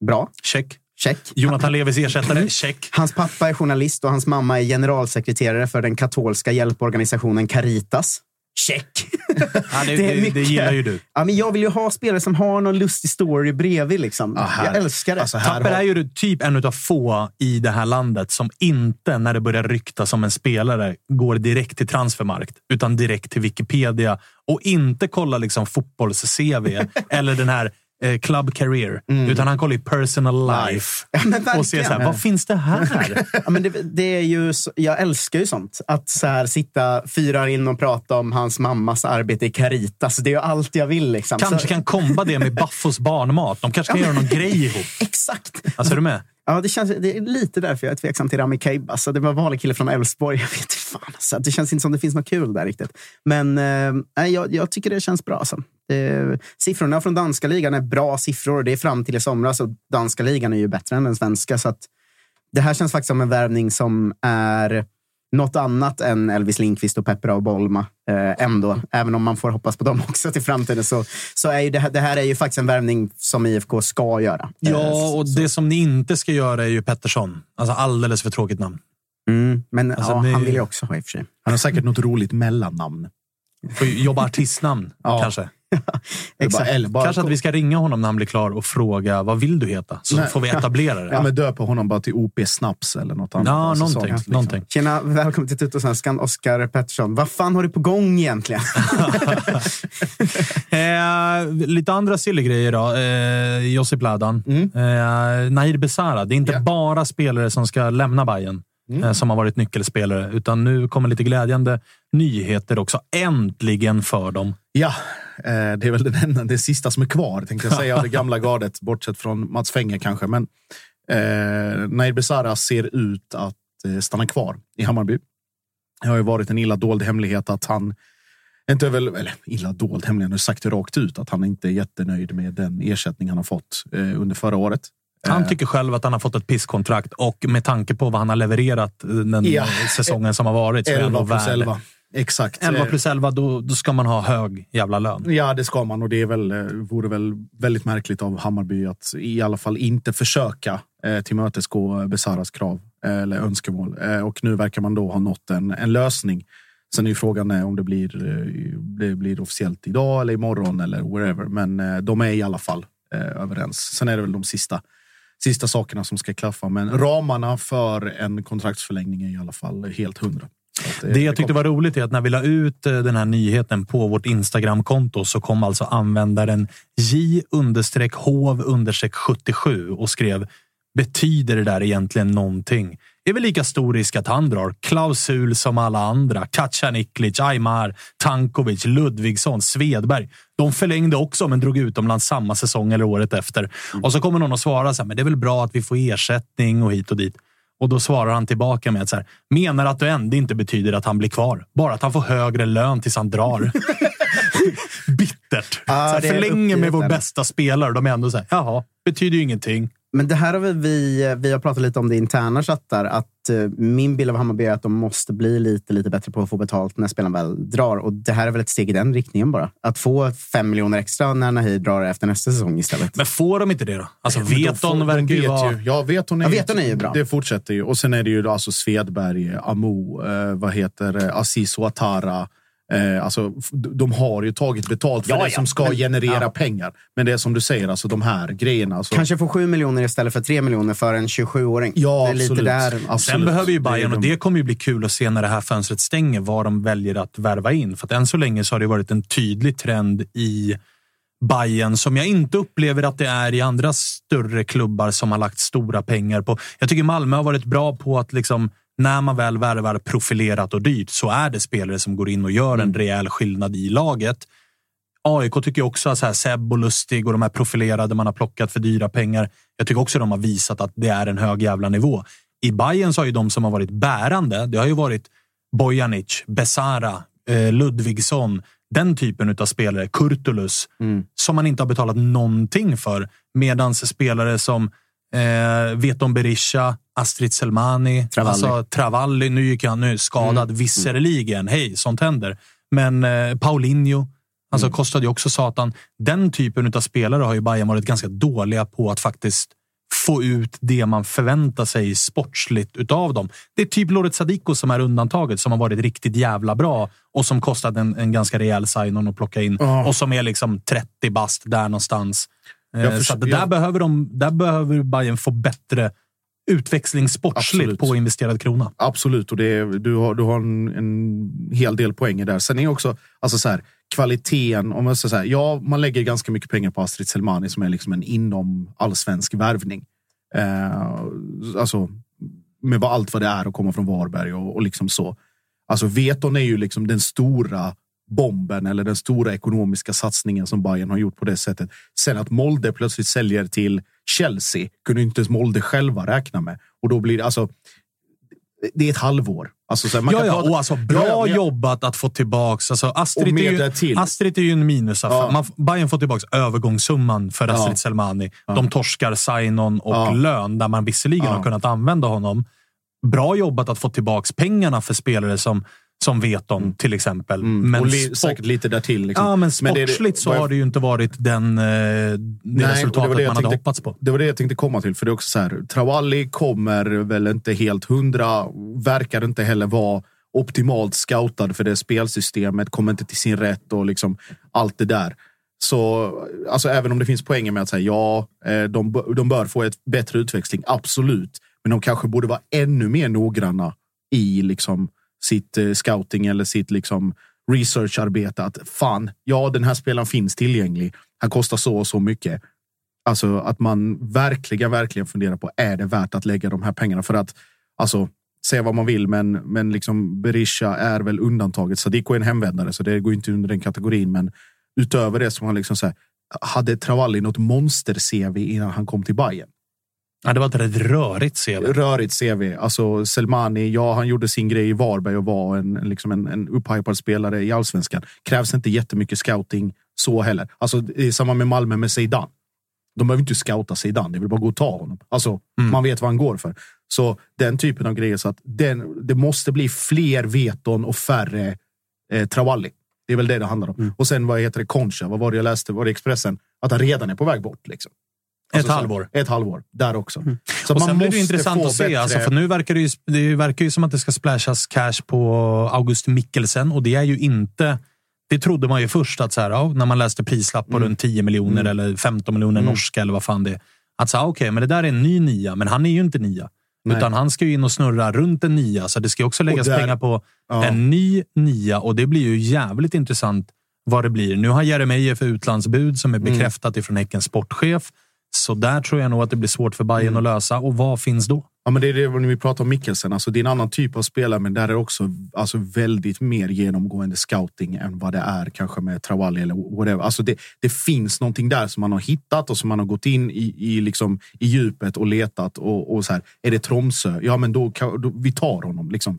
Bra. Check. Check. Jonathan Levis ersättare. Check. Hans pappa är journalist och hans mamma är generalsekreterare för den katolska hjälporganisationen Caritas. Check! Ja, [laughs] det, det, det, gillar ju du. Ja, men jag vill ju ha spelare som har någon lustig story bredvid. Liksom. Ja, jag älskar det. Alltså, Tapper har... är ju typ en av få i det här landet som inte, när det börjar ryktas om en spelare, går direkt till transfermarkt, utan direkt till Wikipedia och inte kollar liksom fotbolls-CV [laughs] eller den här eh, club career, mm. utan han kollar ju personal life. [laughs] Ja, och ser så här, vad finns det här? [laughs] ja, men det, det, är ju, jag älskar ju sånt. Att så här, sitta fyra in och prata om hans mammas arbete i Caritas. Det är ju allt jag vill. Liksom. Kanske så... kan komba det med Baffos barnmat. De kanske kan göra någon grej ihop. [laughs] Exakt. Alltså, är du med? Ja, det, känns, det är lite därför jag är tveksam till Rami Kaib. Alltså, det var vanlig kille från Elfsborg. [laughs] Jag vet fan, alltså, Det känns inte som det finns något kul där riktigt. Men eh, jag, jag tycker det känns bra. Alltså. Eh, siffrorna från danska ligan är bra siffror. Det är fram till i somras och danska ligan är ju bättre än den svenska. Så det här känns faktiskt som en värvning som är något annat än Elvis Lindqvist och Peppra och Bolma. Eh, ändå, även om man får hoppas på dem [laughs] också till framtiden, så, så är ju det, här, det här är ju faktiskt en värvning som IFK ska göra. Ja, eh, och så. det som ni inte ska göra är ju Pettersson. Alltså alldeles för tråkigt namn. Mm, men alltså, ja, ni... han vill ju också ha i och för sig. Han har säkert något roligt mellannamn. Jobba artistnamn, [laughs] kanske. [laughs] Exakt. Bara, Kanske att vi ska ringa honom när han blir klar och fråga vad vill du heta? Så Nej. får vi etablera det. Ja, men döpa honom bara till OP Snaps eller något annat. Ja, alltså, någonting. Liksom. någonting. Tjena, välkommen till Tuttosvenskan, Oskar Pettersson. Vad fan har du på gång egentligen? [laughs] eh, lite andra sillegrejer då. Eh, Josip Ladan. Mm. Eh, Nahir Besara. Det är inte yeah. bara spelare som ska lämna Bayern mm. Eh, som har varit nyckelspelare. Utan nu kommer lite glädjande nyheter också. Äntligen för dem. Ja, det är väl den enda, det sista som är kvar, tänkte jag säga, av det [laughs] gamla gardet. Bortsett från Mats Fenger kanske. Men eh, Nair Besara ser ut att eh, stanna kvar i Hammarby. Det har ju varit en illa dold hemlighet att han inte väl, eller illa dold hemlighet, han har sagt det rakt ut att han inte är jättenöjd med den ersättning han har fått eh, under förra året. Han tycker själv att han har fått ett pisskontrakt och med tanke på vad han har levererat den ja. [laughs] säsongen som har varit så 11 plus 11. Exakt. 11 plus 11, då, då ska man ha hög jävla lön. Ja, det ska man och det är väl, eh, vore väl väldigt märkligt av Hammarby att i alla fall inte försöka eh, tillmötesgå Besaras krav eh, eller önskemål. Eh, och nu verkar man då ha nått en, en lösning. Sen är ju frågan om det blir, eh, det blir officiellt idag eller imorgon eller wherever. Men eh, de är i alla fall överens. Sen är det väl de sista sista sakerna som ska klaffa. Men ramarna för en kontraktsförlängning är i alla fall helt hundra. Det, det, jag tyckte var roligt är att när vi la ut eh, den här nyheten på vårt Instagramkonto så kom alltså användaren J hov 77 och skrev Betyder det där egentligen någonting? är väl lika stor risk att han drar. Klausul som alla andra. Kacaniklic, Aymar, Tankovic, Ludvigsson, Svedberg. De förlängde också, men drog utomlands samma säsong eller året efter. Och så kommer någon att svara så här, men det är väl bra att vi får ersättning och hit och dit. Och då svarar han tillbaka med att så här, menar att det ändå inte betyder att han blir kvar. Bara att han får högre lön tills han drar. [laughs] Bittert. Ah, så här, förlänger med vår bästa spelare. De är ändå så här, jaha, betyder ju ingenting. Men det här har vi, vi har pratat lite om det interna chattar. Att uh, min bild av Hammarby är att de måste bli lite, lite bättre på att få betalt när spelaren väl drar. Och det här är väl ett steg i den riktningen bara. Att få fem miljoner extra när Nahir drar efter nästa säsong istället. Men får de inte det då? Alltså ja, Veton verkar ju vara... Ja, Veton är, ja, Veton är ju bra. Det fortsätter ju. Och sen är det ju alltså Svedberg, Amo, eh, vad heter Aziz Ouattara. Eh, alltså, de har ju tagit betalt för ja, det ja. som ska men, generera ja. pengar. Men det är som du säger, alltså de här grejerna. Alltså... Kanske få 7 miljoner istället för 3 miljoner för en 27-åring. Ja, det är lite där. Absolut. Sen behöver ju Bayern, och det kommer ju bli kul att se när det här fönstret stänger, vad de väljer att värva in. För att än så länge så har det varit en tydlig trend i Bayern som jag inte upplever att det är i andra större klubbar som har lagt stora pengar på. Jag tycker Malmö har varit bra på att liksom när man väl värvar profilerat och dyrt så är det spelare som går in och gör en mm. rejäl skillnad i laget. AIK tycker jag också att så här Seb och Lustig och de här profilerade man har plockat för dyra pengar. Jag tycker också att de har visat att det är en hög jävla nivå. I Bayern så har ju de som har varit bärande, det har ju varit Bojanic, Besara, eh, Ludvigsson, den typen av spelare, Kurtulus, mm. som man inte har betalat någonting för. Medan spelare som eh, Veton Berisha, Astrid Selmani, Travalli. Alltså, Travalli. Nu gick han nu skadad mm. visserligen. Hej, sånt händer. Men eh, Paulinho, alltså mm. kostade ju också satan. Den typen av spelare har ju Bayern varit ganska dåliga på att faktiskt få ut det man förväntar sig sportsligt utav dem. Det är typ Loret Sadiko som är undantaget, som har varit riktigt jävla bra och som kostat en, en ganska rejäl sign att plocka in oh. och som är liksom 30 bast där någonstans. Eh, så där, behöver de, där behöver Bayern få bättre utväxling sportsligt Absolut. på investerad krona. Absolut, och det är, du har, du har en, en hel del poänger där. Sen är också alltså så här, kvaliteten. Om man, så här, ja, man lägger ganska mycket pengar på Astrid Selmani som är liksom en inom allsvensk värvning. Eh, alltså, med vad, allt vad det är att komma från Varberg och, och liksom så. Alltså Veton är ju liksom den stora bomben eller den stora ekonomiska satsningen som Bayern har gjort på det sättet. Sen att Molde plötsligt säljer till Chelsea kunde inte ens Molde själva räkna med. Och då blir det alltså. Det är ett halvår. Alltså, så man ja, kan ja, prata, och alltså, bra ja, ja, jobbat att få tillbaka... Alltså, Astrid, är ju, Astrid är ju en minusaffär. Ja. Bayern får tillbaka övergångssumman för Astrid. Selmani. De torskar sign-on och lön, där man visserligen har kunnat använda honom. Bra jobbat att få tillbaka pengarna för spelare som som Veton mm. till exempel. Mm. Men och li säkert lite därtill. Liksom. Ja, men sportsligt men det, så har det ju inte varit den, eh, det Nej, resultatet det det man tänkte, hade hoppats på. Det var det jag tänkte komma till. För det är också så här, Trawalli kommer väl inte helt hundra, verkar inte heller vara optimalt scoutad för det spelsystemet, kommer inte till sin rätt och liksom allt det där. Så alltså, även om det finns poänger med att säga ja, eh, de, de bör få ett bättre utväxling, absolut. Men de kanske borde vara ännu mer noggranna i liksom sitt eh, scouting eller sitt liksom researcharbete. Att fan, ja, den här spelaren finns tillgänglig. Han kostar så och så mycket. Alltså att man verkligen, verkligen funderar på, är det värt att lägga de här pengarna? För att alltså, säga vad man vill, men, men liksom Berisha är väl undantaget. Sadiko är en hemvändare, så det går inte under den kategorin. Men utöver det som han liksom så här, hade Travalli något monster-CV innan han kom till Bayern? Ja, det var ett rätt rörigt CV. Rörigt CV. Alltså Selmani, ja, han gjorde sin grej i Varberg och var en, liksom en, en upphypad spelare i allsvenskan. Krävs inte jättemycket scouting så heller. Alltså, samma med Malmö med Zeidan. De behöver inte scouta Zeidan, det vill bara gå och ta honom. Alltså, mm. Man vet vad han går för. Så den typen av grejer. Så att den, det måste bli fler veton och färre eh, Travalli. Det är väl det det handlar om. Mm. Och sen vad heter det? Concha. Vad var det jag läste? Var det Expressen? Att han redan är på väg bort. Liksom. Alltså, ett halvår. Ett halvår, där också. Mm. Så och man sen blir det intressant att se. Bättre... Alltså, för nu verkar det, ju, det verkar ju som att det ska splashas cash på August Mikkelsen och det är ju inte... Det trodde man ju först att så här, ja, när man läste prislapp på mm. runt 10 miljoner mm. eller 15 miljoner mm. norska eller vad fan det är. Att säga, okej, okay, men det där är en ny nia, men han är ju inte nia. Nej. Utan han ska ju in och snurra runt en nia, så det ska också läggas där, pengar på ja. en ny nia och det blir ju jävligt intressant vad det blir. Nu har Jeremejeff utlandsbud som är mm. bekräftat mm. ifrån Häckens sportchef. Så där tror jag nog att det blir svårt för Bayern mm. att lösa. Och vad finns då? Ja, men det är det vi pratar om Mikkelsen. Alltså, det är en annan typ av spelare, men där är det också alltså, väldigt mer genomgående scouting än vad det är kanske med Travalli eller whatever. Alltså, det, det finns någonting där som man har hittat och som man har gått in i, i, liksom, i djupet och letat. Och, och så här, är det Tromsö? Ja, men då, då vi tar honom. Liksom.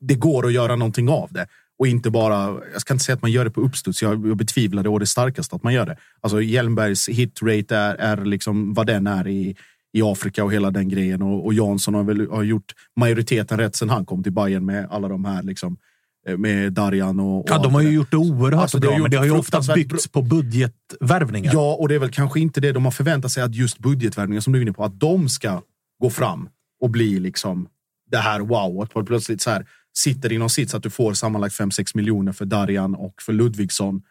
Det går att göra någonting av det. Och inte bara, jag ska inte säga att man gör det på uppstuds, jag, jag betvivlar det och det starkaste att man gör det. Alltså Hjelmbergs hitrate är, är liksom vad den är i, i Afrika och hela den grejen. Och, och Jansson har väl har gjort majoriteten rätt sen han kom till Bayern med alla de här liksom eh, med Darjan och, och Ja, de har ju gjort det oerhört alltså, bra, det men det har ju oftast byggts på budgetvärvningar. Ja, och det är väl kanske inte det de har förväntat sig att just budgetvärvningar som du är inne på, att de ska gå fram och bli liksom det här wow. Att plötsligt så här, sitter inom sits att du får sammanlagt 5-6 miljoner för Darjan och för Ludvigsson.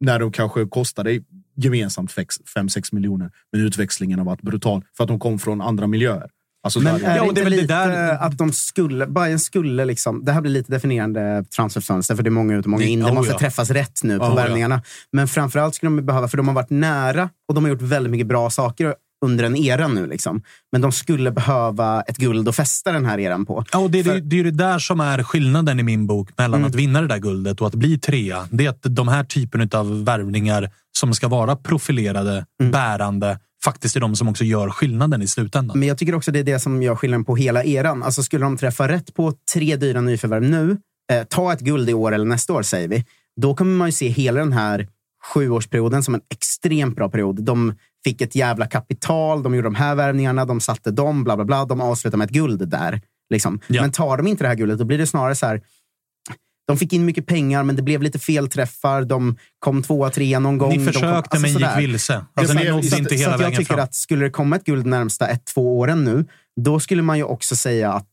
När de kanske kostar dig gemensamt 5-6 miljoner. Men utväxlingen har varit brutal för att de kom från andra miljöer. Alltså men är det inte det lite där... att de skulle, Bayern skulle liksom... Det här blir lite definierande transferfönster, för det är många ut och många in. Det måste oh, ja. träffas rätt nu på oh, värvningarna. Ja. Men framförallt skulle de behöva, för de har varit nära och de har gjort väldigt mycket bra saker under en era nu. Liksom. Men de skulle behöva ett guld att fästa den här eran på. Ja, och det, För... det, det är det där som är skillnaden i min bok mellan mm. att vinna det där guldet och att bli trea. Det är att de här typen av värvningar som ska vara profilerade, mm. bärande, faktiskt är de som också gör skillnaden i slutändan. Men jag tycker också det är det som gör skillnaden på hela eran. Alltså skulle de träffa rätt på tre dyra nyförvärv nu, eh, ta ett guld i år eller nästa år säger vi, då kommer man ju se hela den här sjuårsperioden som en extremt bra period. De fick ett jävla kapital, de gjorde de här värvningarna, de satte dem, bla bla bla. De avslutar med ett guld där. Liksom. Ja. Men tar de inte det här guldet, då blir det snarare så här. De fick in mycket pengar, men det blev lite felträffar. De kom tvåa, trea någon gång. Ni försökte, kom, alltså, men gick vilse. Alltså, ni nådde inte hela så jag tycker fram. att skulle det komma ett guld närmsta ett, två åren nu, då skulle man ju också säga att...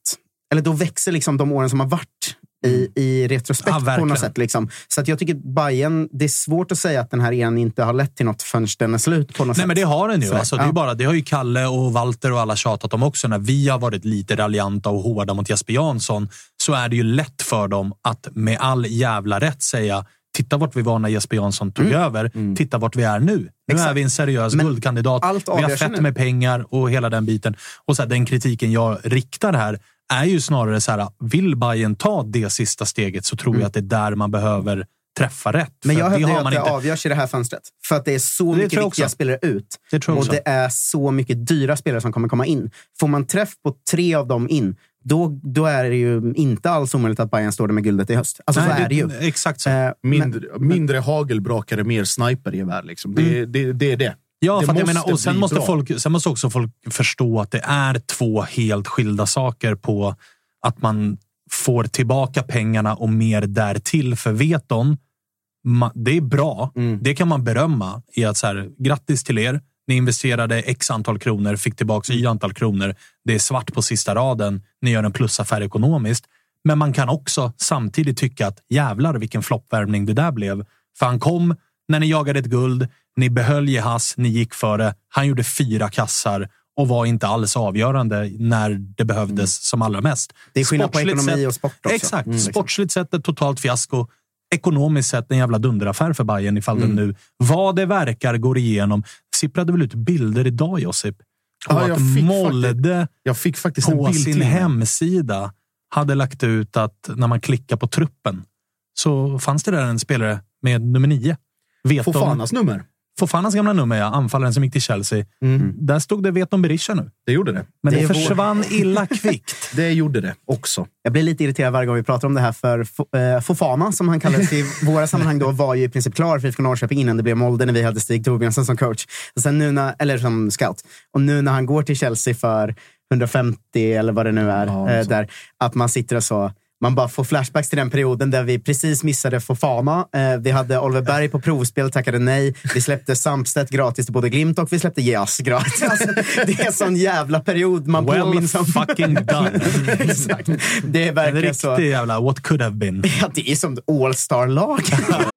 Eller då växer liksom de åren som har varit i, mm. i retrospekt ja, på något sätt. Liksom. Så att jag tycker Bayern, det är svårt att säga att den här eran inte har lett till något förrän den är slut. på något Nej, sätt. men det har den ju. alltså, det, är bara, det har ju Kalle och Walter och alla tjatat om också. När vi har varit lite raljanta och hårda mot Jesper Jansson så är det ju lätt för dem att med all jävla rätt säga Titta vart vi var när Jesper Jansson tog mm. över. Mm. Titta vart vi är nu. Nu Exakt. är vi en seriös Men guldkandidat. vi har fett med pengar och hela den biten. Och så här, den kritiken jag riktar här är ju snarare så här, vill Bayern ta det sista steget så tror mm. jag att det är där man behöver träffa rätt. Men jag hävdar att det inte... avgörs i det här fönstret. För att det är så det mycket viktiga spelare ut. Det och det är så mycket dyra spelare som kommer komma in. Får man träff på tre av dem in, då, då är det ju inte alls omöjligt att Bayern står där med guldet i höst. Alltså Nej, så är det ju. Exakt så. Eh, mindre, men, mindre hagelbrakare, mer snipergevär. Liksom. Det, mm. det, det är det. Ja, för jag menar, och sen måste, folk, sen måste också folk förstå att det är två helt skilda saker på att man får tillbaka pengarna och mer därtill. För vet de, det är bra. Mm. Det kan man berömma i att så här, grattis till er. Ni investerade x antal kronor, fick tillbaka y antal kronor. Det är svart på sista raden. Ni gör en plusaffär ekonomiskt. Men man kan också samtidigt tycka att jävlar vilken floppvärmning det där blev. För han kom när ni jagade ett guld. Ni behöll Jehas, ni gick före. Han gjorde fyra kassar och var inte alls avgörande när det behövdes mm. som allra mest. Det är skillnad på ekonomi och sport också. Exakt. Mm, liksom. Sportsligt sett ett totalt fiasko. Ekonomiskt sett en jävla dunderaffär för Bayern ifall mm. den nu, vad det verkar, går igenom. Sipprade väl ut bilder idag, Josip? På ja, att Molde jag fick faktiskt på sin hemsida hade lagt ut att när man klickar på truppen så fanns det där en spelare med nummer nio. Fofanas nummer? Fofanas gamla nummer, ja. Anfallaren som gick till Chelsea. Mm. Där stod det Veton Berisha nu. Det gjorde det. Men det, det försvann vår... illa [laughs] kvickt. det gjorde det också. Jag blir lite irriterad varje gång vi pratar om det här, för eh, Fofana, som han kallades i [laughs] våra sammanhang, då, var ju i princip klar för IFK Norrköping innan det blev Molde, när vi hade Stig Torbjörnsson som coach. Och sen nu när, eller som scout. Och nu när han går till Chelsea för 150 eller vad det nu är, ja, eh, där, att man sitter och så man bara får flashbacks till den perioden där vi precis missade Fofana. Eh, vi hade Oliver Berg på provspel, tackade nej. Vi släppte Samstedt gratis till både Glimt och vi släppte Jas gratis. Alltså, det är en sån jävla period man well påminns om. fucking done. [laughs] Exakt. Det är verkligen så. En riktig jävla what could have been. Ja, det är som all-star-lag. [laughs]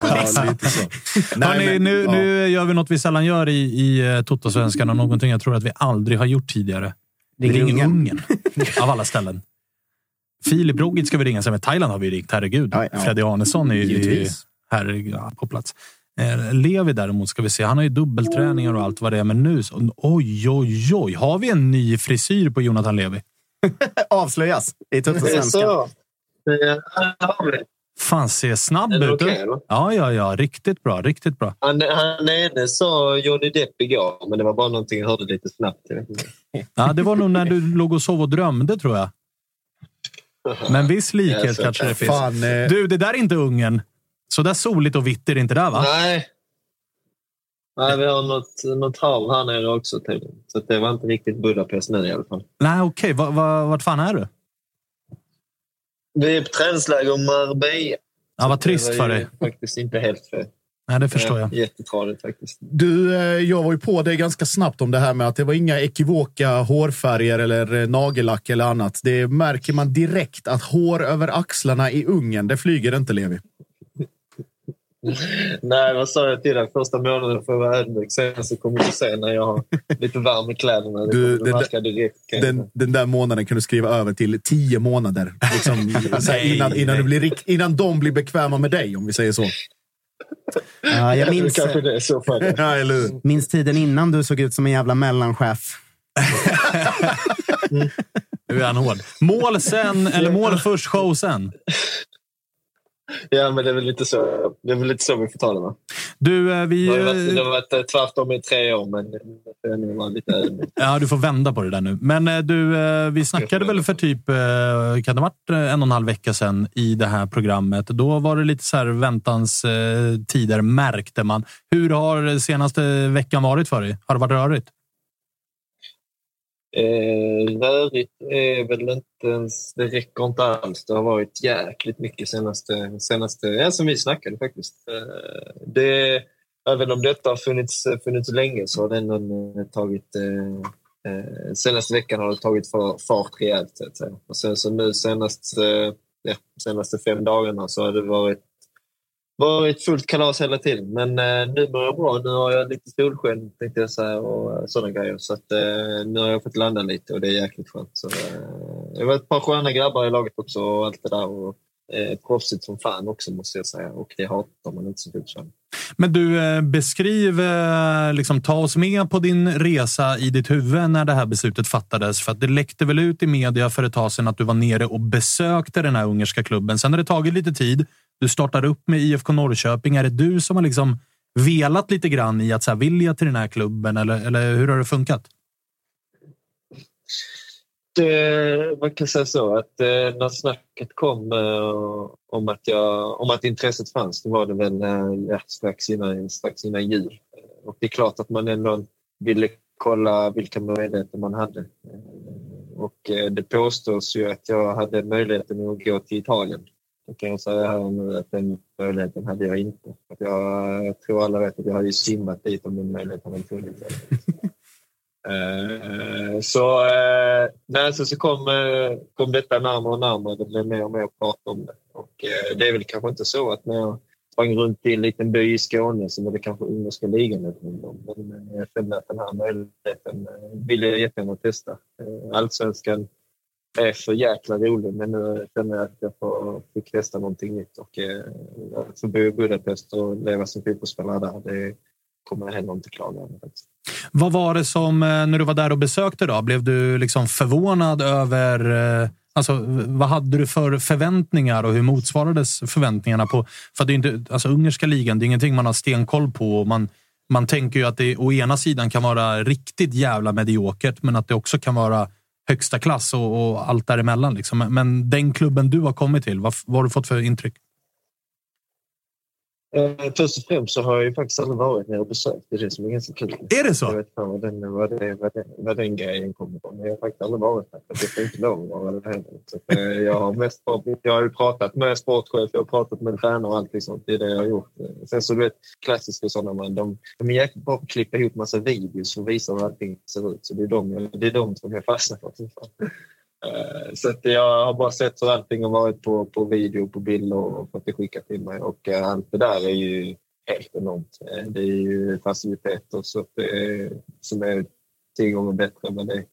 Ja, [laughs] Hörrni, nu, nu gör vi något vi sällan gör i, i uh, Totosvenskan och någonting jag tror att vi aldrig har gjort tidigare. Vi ringer Ungern. av alla ställen. Filip Rogic ska vi ringa, sen med Thailand har vi ringt. Herregud. Ja, ja. Freddy Arnesson är ju här ja, på plats. Eh, Levi däremot ska vi se. Han har ju dubbelträningar och allt vad det är. Men nu, så, oj, oj, oj. Har vi en ny frisyr på Jonathan Levi? [laughs] Avslöjas i Tuttosvenskan. Det har vi. Fan, ser snabb ut. Okay, ja, ja, ja. Riktigt bra. Riktigt bra. Han, han ene sa Johnny Depp igår, men det var bara någonting jag hörde lite snabbt. [laughs] Ja, det var nog när du låg och sov och drömde, tror jag. Men viss likhet kanske det finns. Fan, eh... Du, det där är inte ungen. Så där soligt och vitt är det inte där, va? Nej. Nej, vi har något, något hav här nere också tydligen. Så det var inte riktigt Budapest nu i alla fall. Nej, okej. Okay. Va, va, vart fan är du? Vi är på träningsläger i Marbella. Ja, vad trist för dig. faktiskt inte helt för. Nej, det förstår jag. Jättetradigt faktiskt. Du, eh, jag var ju på dig ganska snabbt om det här med att det var inga ekivoka hårfärger eller eh, nagellack eller annat. Det märker man direkt att hår över axlarna i ungen, det flyger inte Levi. [laughs] Nej, vad sa jag till dig? Första månaden får jag vara ödmjuk. Sen så kommer du se när jag har lite varm i kläderna. Du, den, där, direkt, den, den, där månaden kan du skriva över till tio månader. Liksom, [laughs] innan, innan, du blir, innan de blir bekväma med dig, om vi säger så. Ja, jag minns, kanske det så fall. ja, eller minns tiden innan du såg ut som en jävla mellanchef. [laughs] Nu är han hård. Mål sen, eller mål först, show sen? Ja, men det är väl lite så, det är väl lite så vi får ta det. Va? Du, eh, vi... Det har varit, det har varit eh, tvärtom i tre år, men lite Ja, du får vända på det där nu. Men eh, du, vi snackade väl för typ, kan det varit en och en halv vecka sedan i det här programmet. Då var det lite så här väntans tider märkte man. Hur har senaste veckan varit för dig? Har det varit rörigt? Eh, rörigt är väl inte ens, det räcker inte alls. Det har varit jäkligt mycket senaste, senaste ja, som vi snackade faktiskt. Eh, det, även om detta har funnits, funnits länge så har det ändå eh, tagit eh, eh, senaste veckan har det tagit fart rejält. Så att säga. Och sen så nu senast, eh, ja, senaste fem dagarna så har det varit varit fullt kalas hela tiden. Men eh, nu mår jag bra. Nu har jag lite solsken tänkte jag säga och eh, sådana grejer. Så att, eh, nu har jag fått landa lite och det är jäkligt skönt. Så, eh, det var ett par sköna grabbar i laget också och allt det där. Och eh, proffsigt som fan också måste jag säga och det hatar man inte som fort. Men du, eh, beskriv, eh, liksom, ta oss med på din resa i ditt huvud när det här beslutet fattades. För att det läckte väl ut i media för ett tag sedan att du var nere och besökte den här ungerska klubben. Sen har det tagit lite tid. Du startar upp med IFK Norrköping. Är det du som har liksom velat lite grann i att så här, vilja till den här klubben eller, eller hur har det funkat? Eh, man kan säga så att eh, när snacket kom eh, om, att jag, om att intresset fanns, då var det väl eh, strax, innan, strax innan jul. Eh, och det är klart att man ändå ville kolla vilka möjligheter man hade. Eh, och eh, det påstås ju att jag hade möjligheten att gå till Italien. Då kan jag säga här nu att den möjligheten hade jag inte. Att jag, jag tror alla vet att jag hade simmat dit om den möjligheten hade funnits. [laughs] Eh, så, eh, nej, så, så kom, eh, kom detta närmare och närmare. Det blev mer och mer prat om det. Och, det är väl kanske inte så att när jag sprang runt i en liten by i Skåne så var det kanske ungerska ligan Men jag kände att den här möjligheten ville jag jättegärna testa. Allsvenskan är för jäkla rolig men nu känner jag att jag får, fick testa någonting nytt. Och, att få bo i Budapest och leva som fotbollsspelare där, det kommer jag heller inte klaga över. Vad var det som, eh, när du var där och besökte, då, blev du liksom förvånad över eh, Alltså, vad hade du för förväntningar och hur motsvarades förväntningarna på? För det är inte, alltså, ungerska ligan, det är ingenting man har stenkoll på. Man, man tänker ju att det å ena sidan kan vara riktigt jävla mediokert, men att det också kan vara högsta klass och, och allt däremellan. Liksom. Men den klubben du har kommit till, vad, vad har du fått för intryck? Eh, först och främst så har jag ju faktiskt aldrig varit nere och besökt. Det är det som är ganska kul. Är det så? Jag vet inte vad den, vad det, vad den, vad den grejen kommer ifrån. Jag har faktiskt aldrig varit där. Jag får inte lov att vara där heller. Så, eh, jag, har mest, jag har ju pratat med sportchef, jag har pratat med tränare och allt sånt. Det är det jag har gjort. Sen så du vet, klassiska sådana, man, de, de är jäkligt bra på att klippa ihop massa videos och visa hur allting ser ut. Så det är de, det är de som jag fastnar för. Eh, så att jag har bara sett hur allting har varit på, på video, på bilder och fått det skickat till mig. Och eh, allt det där är ju helt enormt. Eh, det är ju faciliteter så att det är, som är tio gånger bättre än vad det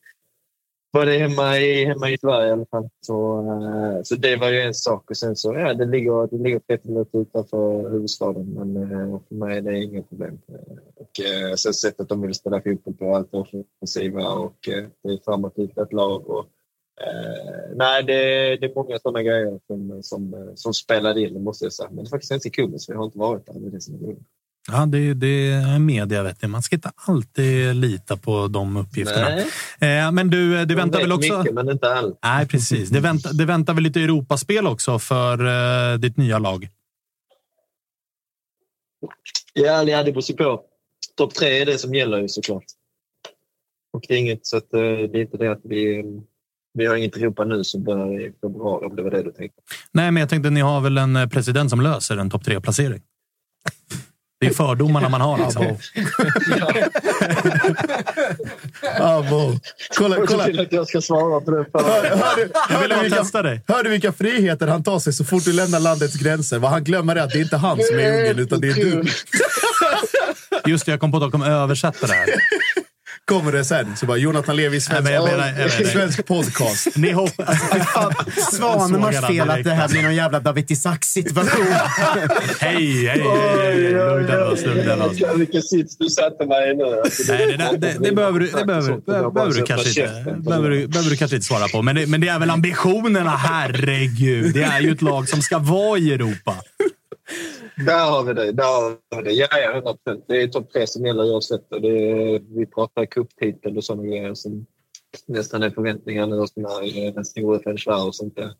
var det hemma i, hemma i Sverige i alla fall. Så, så det var ju en sak. Och sen så, ja, det ligger, det ligger 30 minuter utanför huvudstaden, men för mig är det inga problem. Och sen sättet de vill spela fotboll på, allt offensiva och det är framåtriktat lag. Och, Uh, nej, det, det, är många sådana grejer som, som, som spelade in, måste jag säga. Men det är faktiskt ganska kul, så jag har inte varit där. Det är det som är Ja, det, det är media, vet ni. Man ska inte alltid lita på de uppgifterna. Eh, men du, det väntar väl också... mycket, men inte allt. Nej, precis. Det väntar, det väntar väl lite Europaspel också för eh, ditt nya lag? Ja, det beror sig på. Topp tre är det som gäller ju såklart. Och det är inget så att eh, det är inte det att vi vi har inget Europa nu som börjar i februari, om det var det du tänkte. Nej, men jag tänkte ni har väl en eh, president som löser en topp tre-placering? Det är fördomarna man har. Alltså. [laughs] Abo. Kolla, kolla. Jag att jag ska svara på det. Hör, du vilka, friheter han tar sig så fort du lämnar landets gränser? Vad han glömmer är att det är inte han som är ungen, utan det är du. [laughs] Just det, jag kom på att de kommer översätta det här kommer det sen. Så bara, Jonathan Levi, svensk, Nej, jag menar, jag menar. svensk podcast. Ni hoppas... [laughs] Svanemars fel att det här blir någon jävla David Isaac-situation. [laughs] hej, hej, hej. Lugna oss, lugna oss. Vilken sits du satte mig i nu. Alltså, Nej, det, det, det, behöver du, det behöver, behöver, du kanske inte, behöver, du, behöver du kanske inte svara på. Men det, men det är väl ambitionerna, herregud. Det är ju ett lag som ska vara i Europa. Där har vi det. Där har vi det. Ja, ja, 100 procent. Det är topp tre som gäller oavsett. Vi pratar cuptitel och sådana grejer som nästan är förväntningar nu hos eh, den stora Fenchlar och sånt där.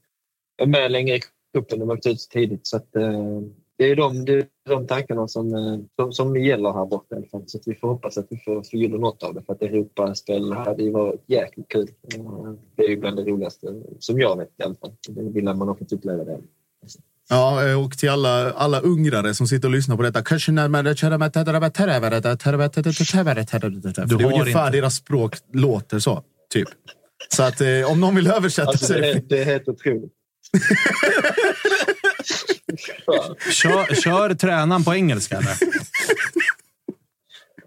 är med längre i cupen. De har åkt ut tidigt. Så att, eh, det är de, det är de tankarna som, eh, som, som gäller här borta. Så att vi får hoppas att vi får förgylla något av det. För att Europaspel hade ju varit jäkligt kul. Eh, det är ju bland det roligaste som jag vet i alla fall. Det vill man ha fått uppleva det. Ja, eh, och till alla, alla ungrare som sitter och lyssnar på detta. Det är ungefär inte. deras språk låter så, typ. Så att eh, om någon vill översätta alltså, så är det... Det är helt otroligt. kör, kör tränaren på engelska eller? [laughs]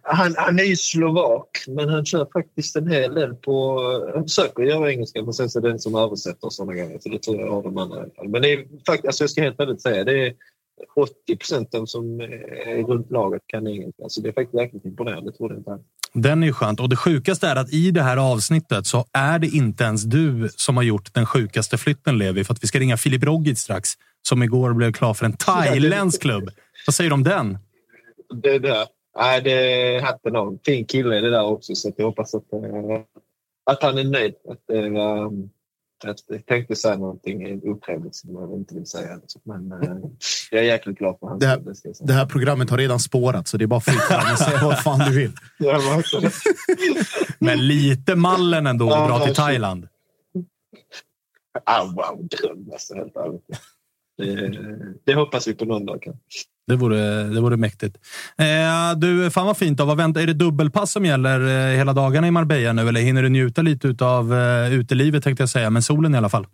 han, han är ju slovak, men han kör faktiskt en hel del på... Han försöker göra engelska, men sen så är det den som översätter och sådana grejer. Så det tror jag har de andra. Men det är faktiskt, alltså jag ska helt ärligt säga, det är 80 procent av som är runt laget kan engelska. Så det är faktiskt verkligen imponerande. Trodde jag inte Den är ju skönt. Och det sjukaste är att i det här avsnittet så är det inte ens du som har gjort den sjukaste flytten, Levi. För att vi ska ringa Filip Rogic strax, som igår blev klar för en [laughs] thailändsk klubb. Vad säger du om den? Det där. Nej, det är hatten av. Fin kille det där också, så jag hoppas att, eh, att han är nöjd. Att, äh, jag tänkte säga någonting otrevligt som jag inte vill säga. Men äh, jag är jäkligt glad för hans det här, det här programmet har redan spårat, så det är bara fritt fram och säga [laughs] vad fan du vill. Men lite mallen ändå att dra till Thailand. Ah, wow, dröm alltså, helt ärligt. Det, det hoppas vi på någon dag. Kan. Det vore, det vore mäktigt. Eh, du, fan vad fint. Då. Vad väntar, är det dubbelpass som gäller eh, hela dagarna i Marbella nu? Eller hinner du njuta lite av eh, utelivet tänkte jag säga, men solen i alla fall?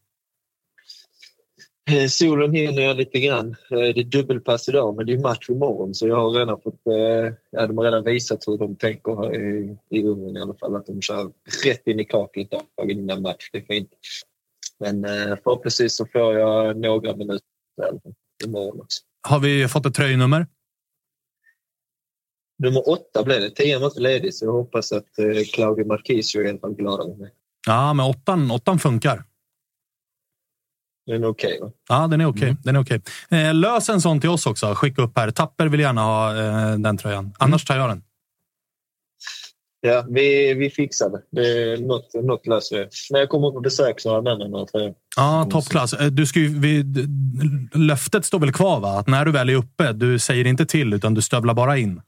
Eh, solen hinner jag lite grann. Eh, det är dubbelpass idag, men det är match imorgon så jag har redan fått... Eh, ja, de har redan visat hur de tänker eh, i, i Ungern i alla fall. Att de kör rätt in i kaklet dagen innan match. Det är fint. Men eh, förhoppningsvis så får jag några minuter imorgon också. Har vi fått ett tröjnummer? Nummer åtta blev det. Tian var inte ledig så jag hoppas att eh, Claudio Marquisio är i alla fall glad över mig. Ja, men åttan, åttan funkar. Den är okej, okay, va? Ja, den är okej. Okay. Mm. okay. Eh, lös en sån till oss också. Skicka upp här. Tapper vill gärna ha eh, den tröjan. Annars tar jag den. Ja, vi, vi fixar det. det något, något löser vi. När jag kommer på besök så har jag med mig några tröjor. Ja, toppklass. Eh, du ska ju, vi, löftet står väl kvar? va? Att när du väl är uppe, du säger inte till utan du stövlar bara in.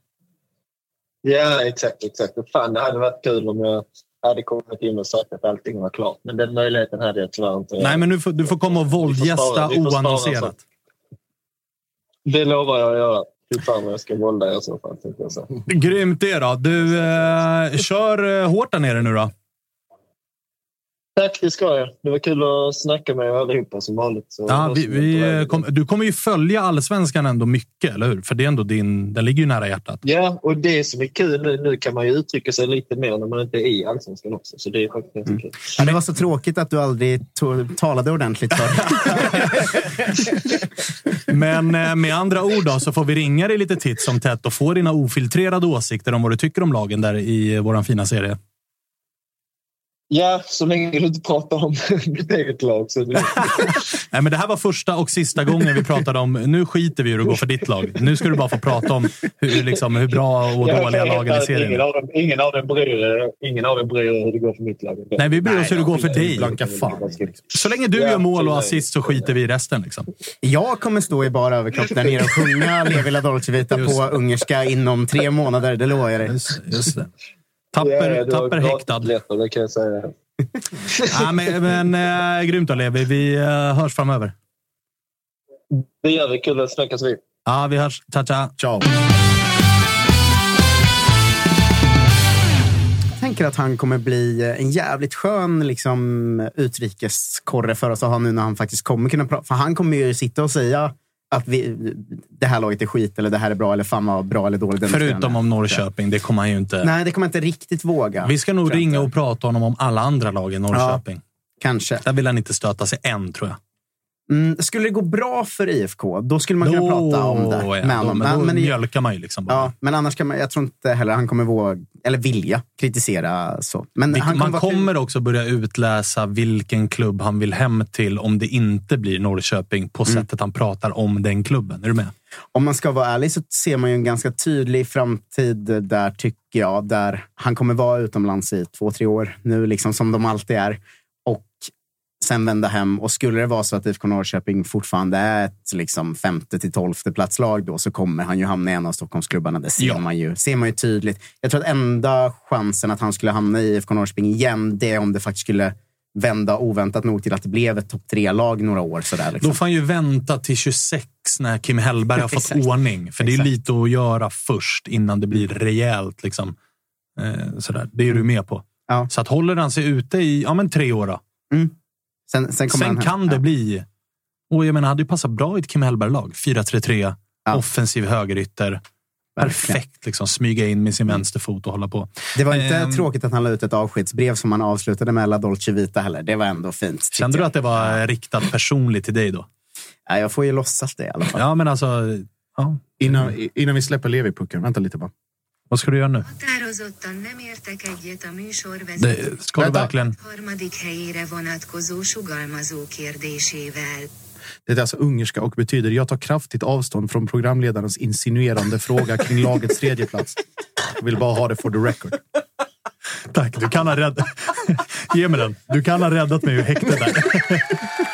Ja, exakt. exakt. Fan, det hade varit kul om jag hade kommit in och sagt att allting var klart. Men den möjligheten hade jag tyvärr inte. Nej, men du får, du får komma och våldgästa oannonserat. Det lovar jag att göra. Fy fan vad jag ska vålda i så fall. Jag så. Grymt det då. Du, eh, kör eh, hårt där nere nu då. Tack, det ska jag. Det var kul att snacka med er allihopa som vanligt. Så ja, vi, vi kom, du kommer ju följa allsvenskan ändå mycket, eller hur? För det är ändå din, den ligger ju nära hjärtat. Ja, och det som är kul nu, nu kan man ju uttrycka sig lite mer när man inte är i allsvenskan också. Så det är faktiskt mm. kul. Ja, det var så tråkigt att du aldrig talade ordentligt för [laughs] Men eh, med andra ord då, så får vi ringa dig lite titt som tätt och få dina ofiltrerade åsikter om vad du tycker om lagen där i vår fina serie. Ja, så länge du inte pratar om [laughs] mitt eget lag. Så det... [laughs] Nej, men det här var första och sista gången vi pratade om... Nu skiter vi i hur det går för ditt lag. Nu ska du bara få prata om hur, liksom, hur bra och dåliga lagen i serien ingen av, dem, ingen, av dem bryr, ingen av dem bryr hur det går för mitt lag. Nej, vi bryr oss hur det går för dig. Blanka fan. Så länge du gör mål och assist så skiter vi i resten. Liksom. Jag kommer stå i bara överkropp där nere och sjunga Levi la Dolce Vita på ungerska inom tre månader. Det lovar jag dig. Just, just det. Tapper, ja, tapper häktad. Lättare, det kan jag säga. [laughs] ja, men, men äh, grymt då, Levi. Vi äh, hörs framöver. Det gör vi. Kul att snackas vid. Ja, vi hörs. Ciao, ciao. Ciao. Jag tänker att han kommer bli en jävligt skön liksom, utrikeskorre för oss att ha nu när han faktiskt kommer kunna prata. För han kommer ju sitta och säga att vi, det här laget är skit eller det här är bra eller fan vad bra eller dåligt. Förutom om Norrköping, det kommer han ju inte. Nej, det kommer han inte riktigt våga. Vi ska nog ringa och prata honom om alla andra lag i Norrköping. Ja, kanske. Där vill han inte stöta sig än, tror jag. Mm, skulle det gå bra för IFK, då skulle man kunna då, prata om det. Ja, men, då, men, då men, mjölkar man ju liksom bara. Ja, men annars kan man, jag tror inte heller han kommer våga, eller vilja kritisera så. Men han man kommer också börja utläsa vilken klubb han vill hem till om det inte blir Norrköping på mm. sättet han pratar om den klubben. Är du med? Om man ska vara ärlig så ser man ju en ganska tydlig framtid där, tycker jag. Där han kommer vara utomlands i två, tre år nu, liksom som de alltid är sen vända hem. Och skulle det vara så att IFK Norrköping fortfarande är ett liksom, femte till tolfte platslag då så kommer han ju hamna i en av Stockholmsklubbarna. Det ser, ja. man ju, ser man ju tydligt. Jag tror att enda chansen att han skulle hamna i IFK Norrköping igen, det är om det faktiskt skulle vända oväntat nog till att det blev ett topp tre-lag några år. Sådär, liksom. Då får han ju vänta till 26 när Kim Hellberg har [laughs] fått ordning. För det är lite att göra först innan det blir rejält. Liksom. Eh, sådär. Det är du med på. Ja. Så att håller han sig ute i ja, men tre år, då, mm. Sen, sen, sen kan det ja. bli... Och jag menar, hade ju passat bra i ett Kim Hellberg-lag. 4-3-3, ja. offensiv högerytter. Perfekt. Liksom, smyga in med sin vänsterfot och hålla på. Det var inte Ehm, tråkigt att han la ut ett avskedsbrev som han avslutade med La Dolce Vita heller. Det var ändå fint. Kände du att det var riktat personligt till dig då? Ja, jag får ju låtsas det i alla fall. Ja, men alltså... Ja. Innan, innan vi släpper Levi-pucken. Vänta lite bara. Vad ska du göra nu? Határozottan nem értek egyet a Det, műsorvezető ska du verkligen... harmadik helyére vonatkozó sugalmazó kérdésével. Det är alltså ungerska och betyder jag tar kraftigt avstånd från programledarens insinuerande fråga kring lagets tredjeplats. Jag vill bara ha det for the record. Tack, du kan ha räddat... [laughs] Ge mig den. Du kan ha räddat mig ur häktet där. [laughs]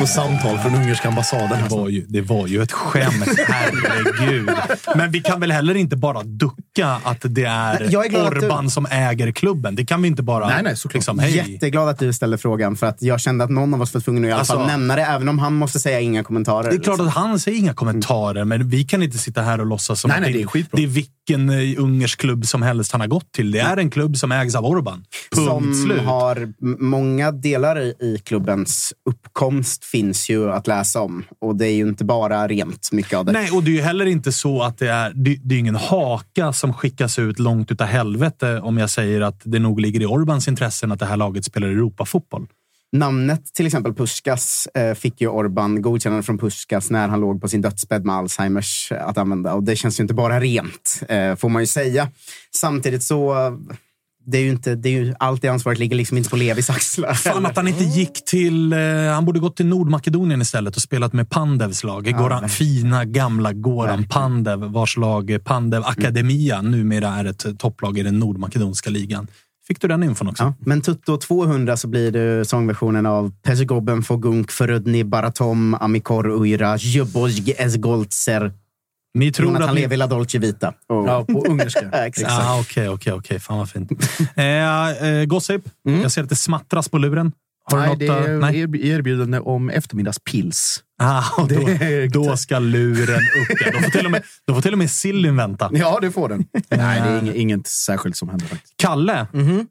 På samtal från ungerska ambassaden. Det var, ju, det var ju ett skämt, herregud. Men vi kan väl heller inte bara ducka att det är, Jag är att du- Orban som äger klubben. Det kan vi inte bara... Nej, nej, såklart. liksom, hej. Jätteglad att du ställde frågan för att jag kände att någon av oss var tvungen att i alla Alltså- fall nämna det, även om han måste säga inga kommentarer. Det är klart liksom. att han säger inga kommentarer, men vi kan inte sitta här och låtsas som Nej, att nej, det, är skitbra. det är vilken eh, ungersk klubb som helst han har gått till. Det är en klubb som ägs av Orban. Punkt som slut. har många delar i klubbens uppkomst finns ju att läsa om. Och det är ju inte bara rent mycket av det. Nej, och det är ju heller inte så att det är... Det, det är ingen haka som skickas ut långt utav helvete om jag säger att det nog ligger i Orbans intressen att det här laget spelar Europafotboll. Namnet till exempel Puskas eh, fick ju Orban godkännande från Puskas när han låg på sin dödsbädd med Alzheimers eh, att använda. Och det känns ju inte bara rent, eh, får man ju säga. Samtidigt så... Det är ju inte, det är ju, allt det ansvaret ligger liksom inte på Levis axlar. Fan att han inte gick till... Eh, han borde gått till Nordmakedonien istället och spelat med Pandevs lag. Goran, fina gamla Goran Pandev, vars lag Pandev Akademia numera är ett topplag i den nordmakedonska ligan. Fick du den infon också? Ja, men Tutto 200 så blir det sångversionen av Pezgoben Fogunk Förudni Baratom Amikor Uira Jubozg Esgoltser Ni tror att ni... Levi La Dolce Vita. Och, Ja, på [laughs] ungerska. [laughs] exakt. Ah, Okej, okej, okej. Fan vad fint. eh, eh, Gossip, jag ser att det smattras på luren. Har du Nej, något, det är nej? erb- erbjudande om eftermiddagspils. Ah, [laughs] och då, då ska luren upp. Ja. Då får till och med, då får till och med Sillyn vänta. Ja, det får den. Nej, det är inget, inget särskilt som händer faktiskt. Kalle,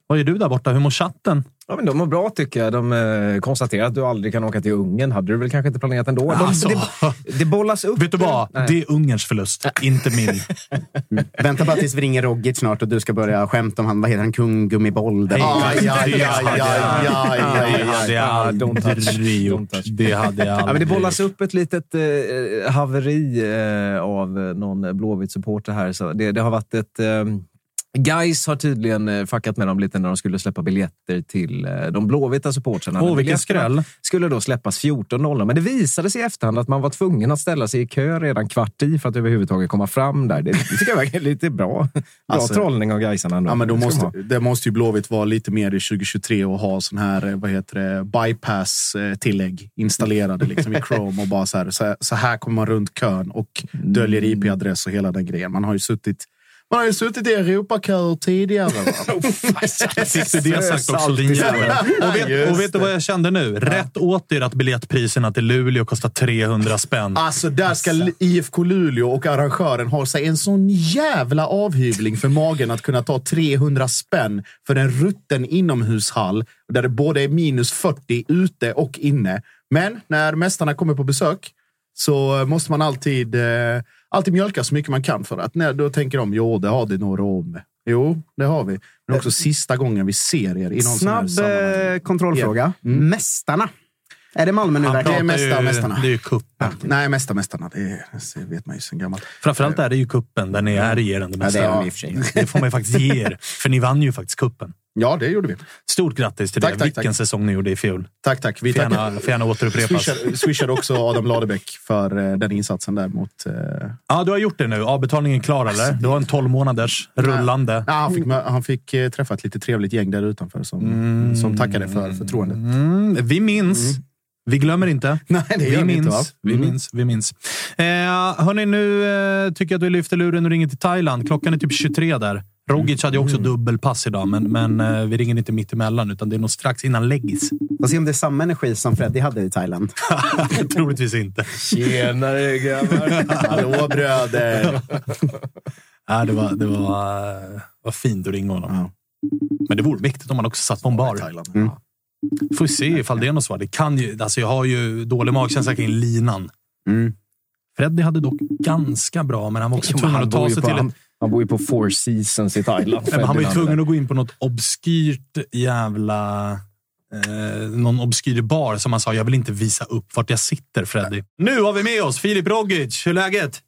vad gör du där borta? Hur mår chatten? Ja, men de mår bra tycker jag. De eh, konstaterar att du aldrig kan åka till Ungern. hade du väl kanske inte planerat ändå. De, Alltså. det, det bollas upp. Vet du vad? Nej. Det är Ungerns förlust, inte min. [laughs] Vänta bara tills vi ringer Rogic snart och du ska börja skämta om han, vad heter han, kung Gummiboll. där. Aj, aj, aj, Det hade jag aldrig gjort. Det bollas upp ett litet eh, haveri eh, av någon Blåvitt-supporter här. Så det, det har varit ett... Eh, Guys har tydligen eh, fuckat med dem lite när de skulle släppa biljetter till eh, de blåvita supportrarna. Åh, Men vilken skräll. skulle då släppas 14.00. Men det visade sig i efterhand att man var tvungen att ställa sig i kö redan kvart i för att överhuvudtaget komma fram där. Det, det [laughs] tycker jag verkar lite bra. Bra Alltså- trollning av Gaisarna. ändå. Ja, men då måste, det måste ju Blåvitt vara lite mer i 2023 och ha sån här eh, vad heter det, bypass-tillägg installerade liksom i [laughs] Chrome. och bara så här, så här, så här kommer man runt kön och döljer IP-adress och hela den grejen. Man har ju suttit man har ju suttit i Europaköer tidigare. Va? [laughs] Fick du det sagt också, din jävel. Och vet, och vet du vad jag kände nu? Rätt åt er att biljettpriserna till Luleå kostar 300 spänn. Alltså, där ska IFK Luleå och arrangören ha sig en sån jävla avhyvling för magen att kunna ta 300 spänn för en rutten inomhushall där det både är minus 40 ute och inne. Men när mästarna kommer på besök så måste man alltid, eh, alltid mjölka så mycket man kan för att när, då tänker de, jo, det har det nog råd med. Jo, det har vi. Men också sista gången vi ser er i någon sån här Snabb eh, kontrollfråga. Mästarna. Är det Malmö nu Han det är mästa- ju- mästarna. Det är ju kuppen. Nej, mästa, mästarna. Det, är, det vet man ju sen gammalt. Framförallt är det ju kuppen där ni är regerande Ja, det är mästare. de i och för sig. Det får man ju faktiskt ge er. För ni vann ju faktiskt kuppen. Ja, det gjorde vi. Stort grattis till Tack, det. tack, Vilken tack. säsong ni gjorde i fjol. Tack, tack. Vi Får tackar. gärna, får gärna återupprepas. Swishade, swishade också Adam Ladebäck för eh, den insatsen där mot... Eh, Ja, du har gjort det nu. Avbetalningen klar, eller? Du har en 12 månaders rullande. ja, han fick, han fick eh, träffa ett lite trevligt gäng där utanför som, som tackade för förtroendet. Mm, vi minns. Vi glömmer inte. [laughs] Nej, det vi minns. inte, vi Mm. minns. Vi minns. Eh, hörni, nu eh, tycker jag att vi lyfter luren och ringer till Thailand. Klockan är typ 23 där. Rogic hade ju också dubbelpass idag, men, men eh, vi ringer inte mitt emellan, utan det är nog strax innan läggis. Får se om det är samma energi som Freddy hade i Thailand. [laughs] Troligtvis inte. Tjenare grabbar! Hallå bröder! [laughs] Ja, det var, det var, eh, var fint att ringa honom. Ja. Men det vore mäktigt om man också satt på en bar. Thailand. Mm. Får vi se ifall det är något svar. Det kan ju, alltså jag har ju dålig magkänsla kring linan. Mm. Freddy hade dock ganska bra, men han var också Jo, tvungen att ta sig på- till ett han- bor ju på Four Seasons i Thailand. Nej, men han var ju tvungen att gå in på något obskyrt jävla... Eh, någon obskyr bar som han sa, jag vill inte visa upp vart jag sitter, Freddy. Nu har vi med oss Filip Rogic. Hur är läget?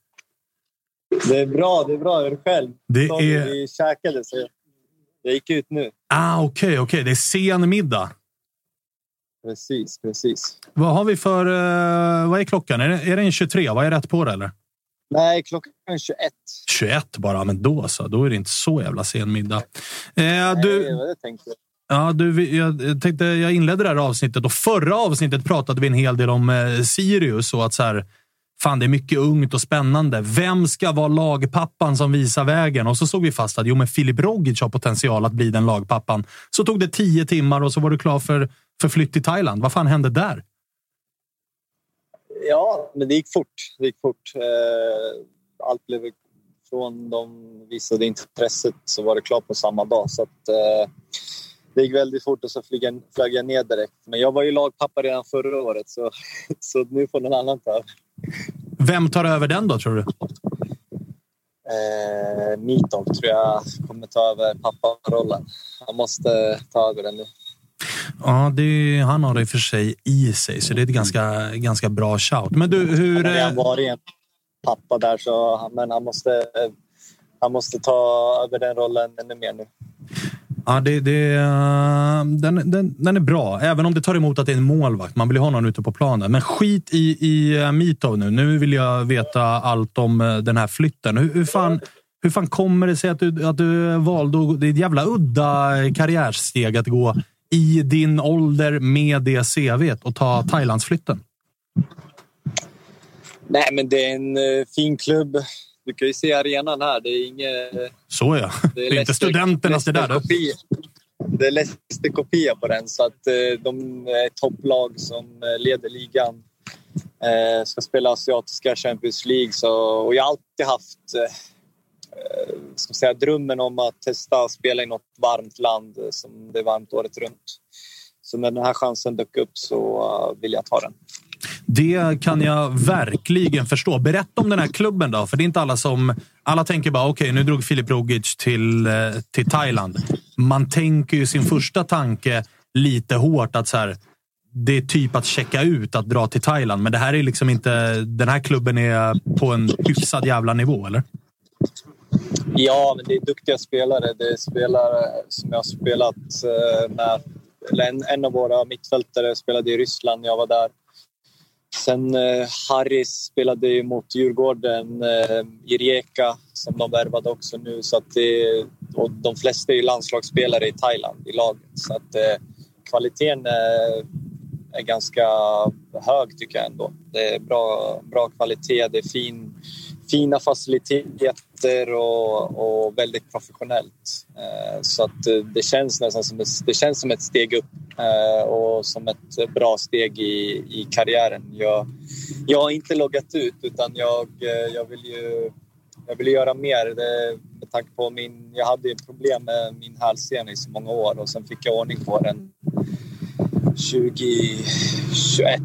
Det är bra, det är bra. Hur är det själv? Det är- Vi käkade, så jag gick ut nu. Ah, Okej, okej. Det är sen middag. Precis, precis. Vad har vi för... Eh, vad är klockan? Är det, är det en 23? Vad är rätt på det, eller? Nej, klockan är 21. 21 bara, men då så. Då är det inte så jävla sen middag. Eh, Det du, var det jag ja, du, jag tänkte, jag inledde det här avsnittet och förra avsnittet pratade vi en hel del om eh, Sirius och att så här, fan, det är mycket ungt och spännande. Vem ska vara lagpappan som visar vägen? Och så såg vi fast att jo, men Filip Rogic har potential att bli den lagpappan. Så tog det tio timmar och så var du klar för, för flytt till Thailand. Vad fan hände där? Ja, men det gick fort. Det gick fort. Eh, Allt blev från de visade intresset så var det klart på samma dag. Så att, eh, det gick väldigt fort och så flög jag, flög jag ner direkt. Men jag var ju lagpappa redan förra året så, [laughs] så nu får någon annan ta över. Vem tar över den då, tror du? Eh, Mitov tror jag kommer ta över papparollen. Han måste ta över den nu. Ja, det, han har det i och för sig i sig, så det är ett ganska, ganska bra shout. Men du, hur... Han har eh, varit en pappa där, så, han- men han måste, han måste ta över den rollen ännu mer nu. Ja, det, det, eh, den, den, den är bra, även om det tar emot att det är en målvakt. Man vill ju ha någon ute på planen. Men skit i, i eh, Mitov nu. Nu vill jag veta allt om den här flytten. Hur, hur, fan, hur fan kommer det sig att du, att du valde Det är ett jävla udda karriärsteg att gå i din ålder med det CVt och ta Thailandsflytten. Nej, men det är en eh, fin klubb. Du kan ju se arenan här. Det är inget... [laughs] Så ja. Det är inte Leicester- studenternas det där. du. Det är Leicester-kopia på den, så att eh, de är ett topplag som eh, leder ligan. Eh, ska spela asiatiska Champions League. Så, och jag har alltid haft Eh, ska säga, drömmen om att testa att spela i något varmt land som det är varmt året runt. Så när den här chansen dök upp så eh, vill jag ta den. Det kan jag verkligen förstå. Berätta om den här klubben då, för det är inte alla som... Alla tänker bara, okej, nu drog Filip Rogic till, eh, till Thailand. Man tänker ju sin första tanke lite hårt att så här, det är typ att checka ut att dra till Thailand, men det här är liksom inte... Den här klubben är på en hyfsad jävla nivå, eller? Ja, men det är duktiga spelare. Det är spelare som jag har spelat eh, med. Eller en, en av våra mittfältare spelade i Ryssland när jag var där. Sen eh, Harris spelade ju mot Djurgården eh, i Rijeka som de värvade också nu. Så att det, och de flesta är ju landslagsspelare i Thailand i laget. Så att eh, kvaliteten är, är ganska hög tycker jag ändå. Det är bra, bra kvalitet, det är fin, fina faciliteter och, och väldigt professionellt. Eh, så att eh, det känns nästan som ett, det känns som ett steg upp eh, och som ett bra steg i, i karriären. Jag, jag har inte loggat ut utan jag, jag vill ju jag vill göra mer det, med tanke på min... Jag hade ju problem med min hälsena i så många år och sen fick jag ordning på den 2021.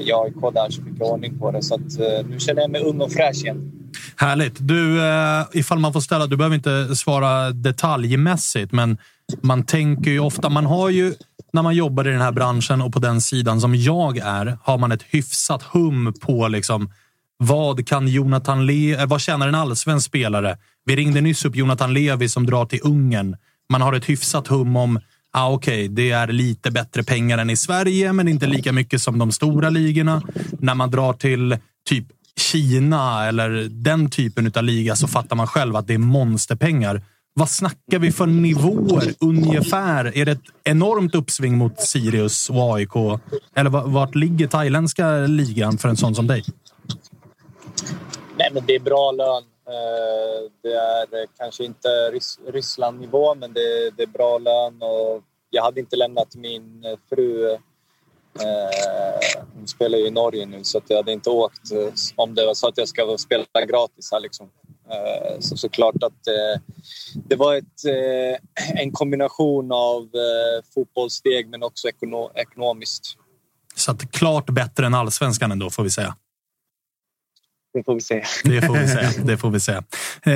Jag har AIK där så mycket ordning på det så att eh, nu känner jag mig ung och fräsch igen. Härligt. Du, eh, ifall man får ställa, du behöver inte svara detaljmässigt, men man tänker ju ofta, man har ju, när man jobbar i den här branschen och på den sidan som jag är, har man ett hyfsat hum på liksom, vad kan Jonathan Le eh, vad tjänar en allsvensk spelare? Vi ringde nyss upp Jonathan Levi som drar till Ungern. Man har ett hyfsat hum om Ah, Okej, det är lite bättre pengar än i Sverige, men inte lika mycket som de stora ligorna. När man drar till typ Kina eller den typen av liga så fattar man själv att det är monsterpengar. Vad snackar vi för nivåer ungefär? Är det ett enormt uppsving mot Sirius och AIK? Eller vart ligger thailändska ligan för en sån som dig? Nej, men det är bra lön. Eh, det är eh, kanske inte Ryss Ryssland-nivå, men det, det är bra lön. Och jag hade inte lämnat min eh, fru. eh, Hon spelar ju i Norge nu, så att jag hade inte åkt om det var så att jag ska spela gratis här. Liksom. Eh, Så såklart att eh, det var ett, eh, en kombination av eh, fotbollssteg men också ekono- ekonomiskt. Så att klart bättre än allsvenskan ändå, får vi säga det får vi se. Det får vi se. Det får vi se. Eh,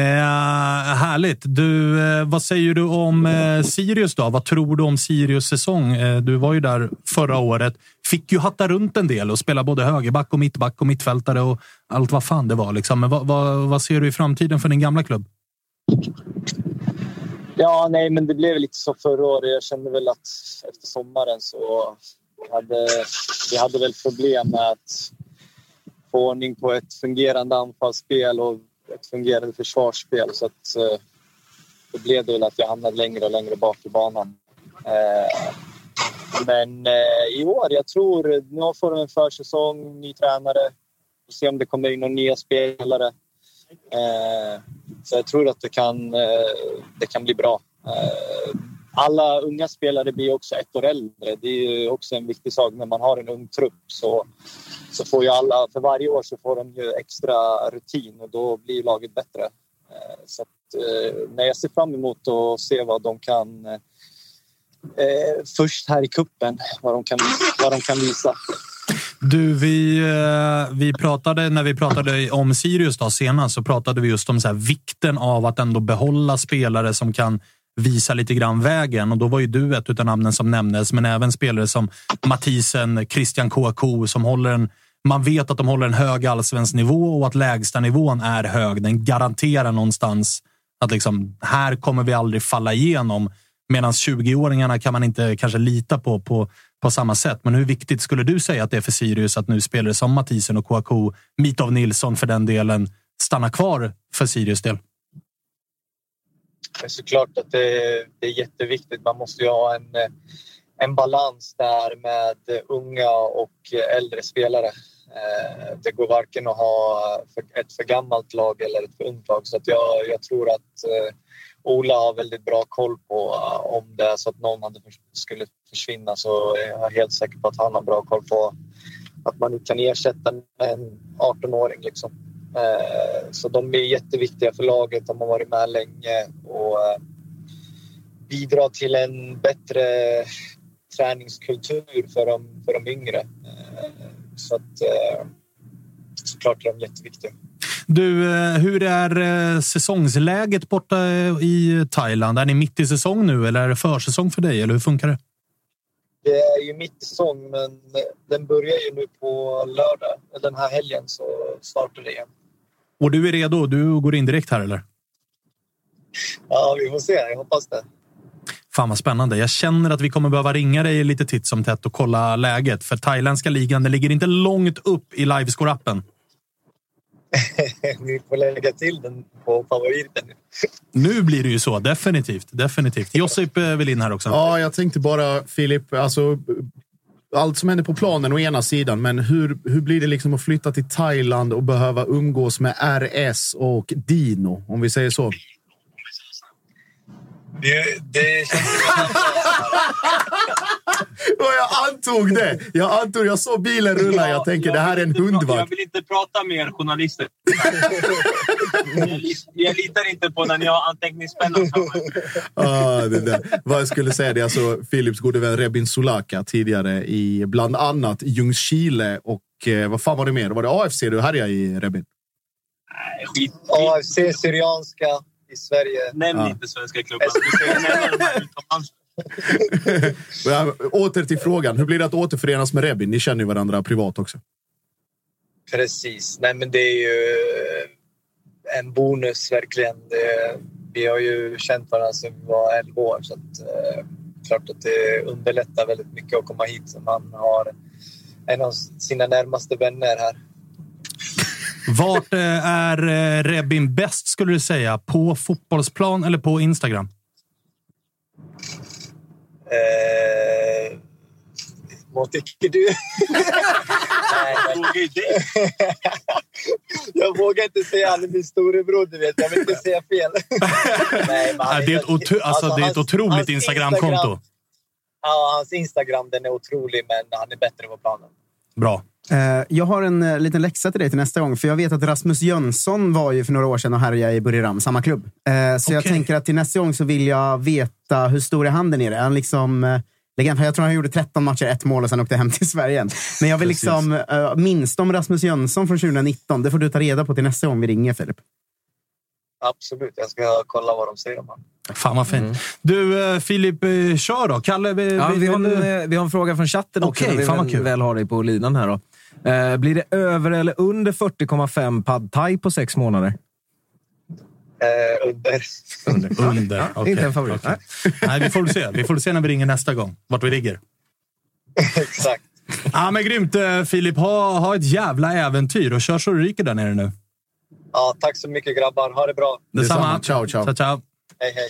härligt. Du, eh, vad säger du om eh, Sirius då? Vad tror du om Sirius säsong? Eh, du var ju där förra året. Fick ju hatta runt en del och spela både högerback och mittback och mittfältare och allt vad fan det var. Liksom. Men vad, vad, vad ser du i framtiden för din gamla klubb? Ja, nej, men det blev lite så förra året. Jag kände väl att efter sommaren så hade vi hade väl problem med att få ordning på ett fungerande anfallsspel och ett fungerande försvarsspel. Så att, eh, då blev det väl att jag hamnade längre och längre bak i banan. Eh, men eh, i år, jag tror... Nu får de en försäsong, ny tränare. Vi får se om det kommer in några nya spelare. Eh, så jag tror att det kan, eh, det kan bli bra. Eh, alla unga spelare blir också ett år äldre. Det är också en viktig sak. När man har en ung trupp så, så får ju alla, för varje år så får de ju extra rutin och då blir laget bättre. Eh, så att, eh, när jag ser fram emot att se vad de kan eh, först här i kuppen vad de kan, vad de kan visa. Du, vi, eh, vi pratade, när vi pratade om Sirius då, senast så pratade vi just om så vikten av att ändå behålla spelare som kan visa lite grann vägen. Och då var ju du ett av namnen som nämndes, men även spelare som Mathisen, Christian Kouakou som håller en man vet att de håller en hög allsvensk nivå och att lägsta nivån är hög. Den garanterar någonstans att liksom, här kommer vi aldrig falla igenom. Medan 20-åringarna kan man inte kanske lita på, på på samma sätt. Men hur viktigt skulle du säga att det är för Sirius att nu spelare som Mathisen och Kouakou, Mitov Nilsson för den delen, stannar kvar för Sirius del? Det är såklart att det, det är jätteviktigt. Man måste ju ha en, en balans där med unga och äldre spelare. Eh, det går varken att ha ett för gammalt lag eller ett för ungt lag. Så att jag, jag tror att eh, Ola har väldigt bra koll på eh, om det är så att någon hade skulle försvinna så är jag helt säker på att han har bra koll på att man inte kan ersätta en 18-åring. Liksom. Eh, så de är jätteviktiga för laget. De har varit med länge och eh, bidrar till en bättre träningskultur för de, för de yngre. Eh, så att såklart är de jätteviktiga. Du, hur är säsongsläget borta i Thailand? Är ni mitt i säsong nu eller är det försäsong för dig? Eller hur funkar det? Det är ju mitt i säsong, men den börjar ju nu på lördag. Den här helgen så startar det igen. Och du är redo? Du går in direkt här eller? Ja, vi får se. Jag hoppas det. Fan vad spännande. Jag känner att vi kommer behöva ringa dig lite titt som tätt och kolla läget. För thailändska ligan den ligger inte långt upp i Livescore-appen. [laughs] Vi får lägga till den på favoriten. Nu blir det ju så. Definitivt. Definitivt. Josip eh, vill in här också. Ja, jag tänkte bara Filip. Alltså, allt som händer på planen å ena sidan, men hur, hur blir det liksom att flytta till Thailand och behöva umgås med RS och Dino, om vi säger så? Det, det känns... [laughs] jag antog det! Jag antog, jag såg bilen rulla. Jag tänker det här är en hundvagn. Jag vill inte prata med er journalister. [laughs] jag litar inte på när ni har anteckningspenna ah, det där. Vad jag skulle säga det är alltså Philips gode vän Rebin Solaka tidigare i bland annat Ljungskile och eh, vad fan var det mer? Var det AFC du härjade i Rebin? Nej, skit. AFC Syrianska i Sverige. Nämn ja. inte svenska klubbar. [laughs] Åter till frågan. Hur blir det att återförenas med Rebin? Ni känner ju varandra privat också. Precis. Nej, men det är ju en bonus verkligen. Det, vi har ju känt varandra sedan vi var 11 år så att, eh, klart att det underlättar väldigt mycket att komma hit. Så man har en av sina närmaste vänner här. [laughs] Vart eh, är eh, Rebin bäst skulle du säga? På fotbollsplan eller på Instagram? Eh, vad tycker du? [laughs] Jag vågar inte säga han är min storebror, du vet. Jag vill inte säga fel. [laughs] Nej, det, är ett, otro, alltså, alltså, det är ett otroligt Instagramkonto. Instagram, ja, hans Instagram den är otrolig, men han är bättre på planen. Bra. Eh, jag har en uh, liten läxa till dig till nästa gång. För Jag vet att Rasmus Jönsson var ju för några år sedan och härjade i Buriram, samma klubb. Uh, så okay. jag tänker att till nästa gång så vill jag veta hur stor är han där nere? Han liksom legend. Jag tror han gjorde 13 matcher, ett mål och sen åkte hem till Sverige igen. Men jag vill Precis. liksom uh, minst om Rasmus Jönsson från 2019. Det får du ta reda på till nästa gång vi ringer, Filip. Absolut, jag ska kolla vad de säger om honom. Fan vad fint. Du, eh, Filip, eh, kör då. Kalle, vi, Ja, vi, har vill en, du- eh, vi har en fråga från chatten också. Okej, vi väl, kul. väl har dig på linan här. Då. Eh, blir det över eller under 40,5 pad thai på sex månader? Eh, under. [laughs] Under. Ja, okej, inte en favorit. okej. Nej, vi får se. Vi får se när vi ringer nästa gång, vart vi ligger. [laughs] Exakt. Ja, men grymt Filip. Ha, ha ett jävla äventyr och kör så du ryker där nere nu. Ja, tack så mycket grabbar. Ha det bra. Detsamma. Ciao, ciao. ciao, ciao. Hej, hej.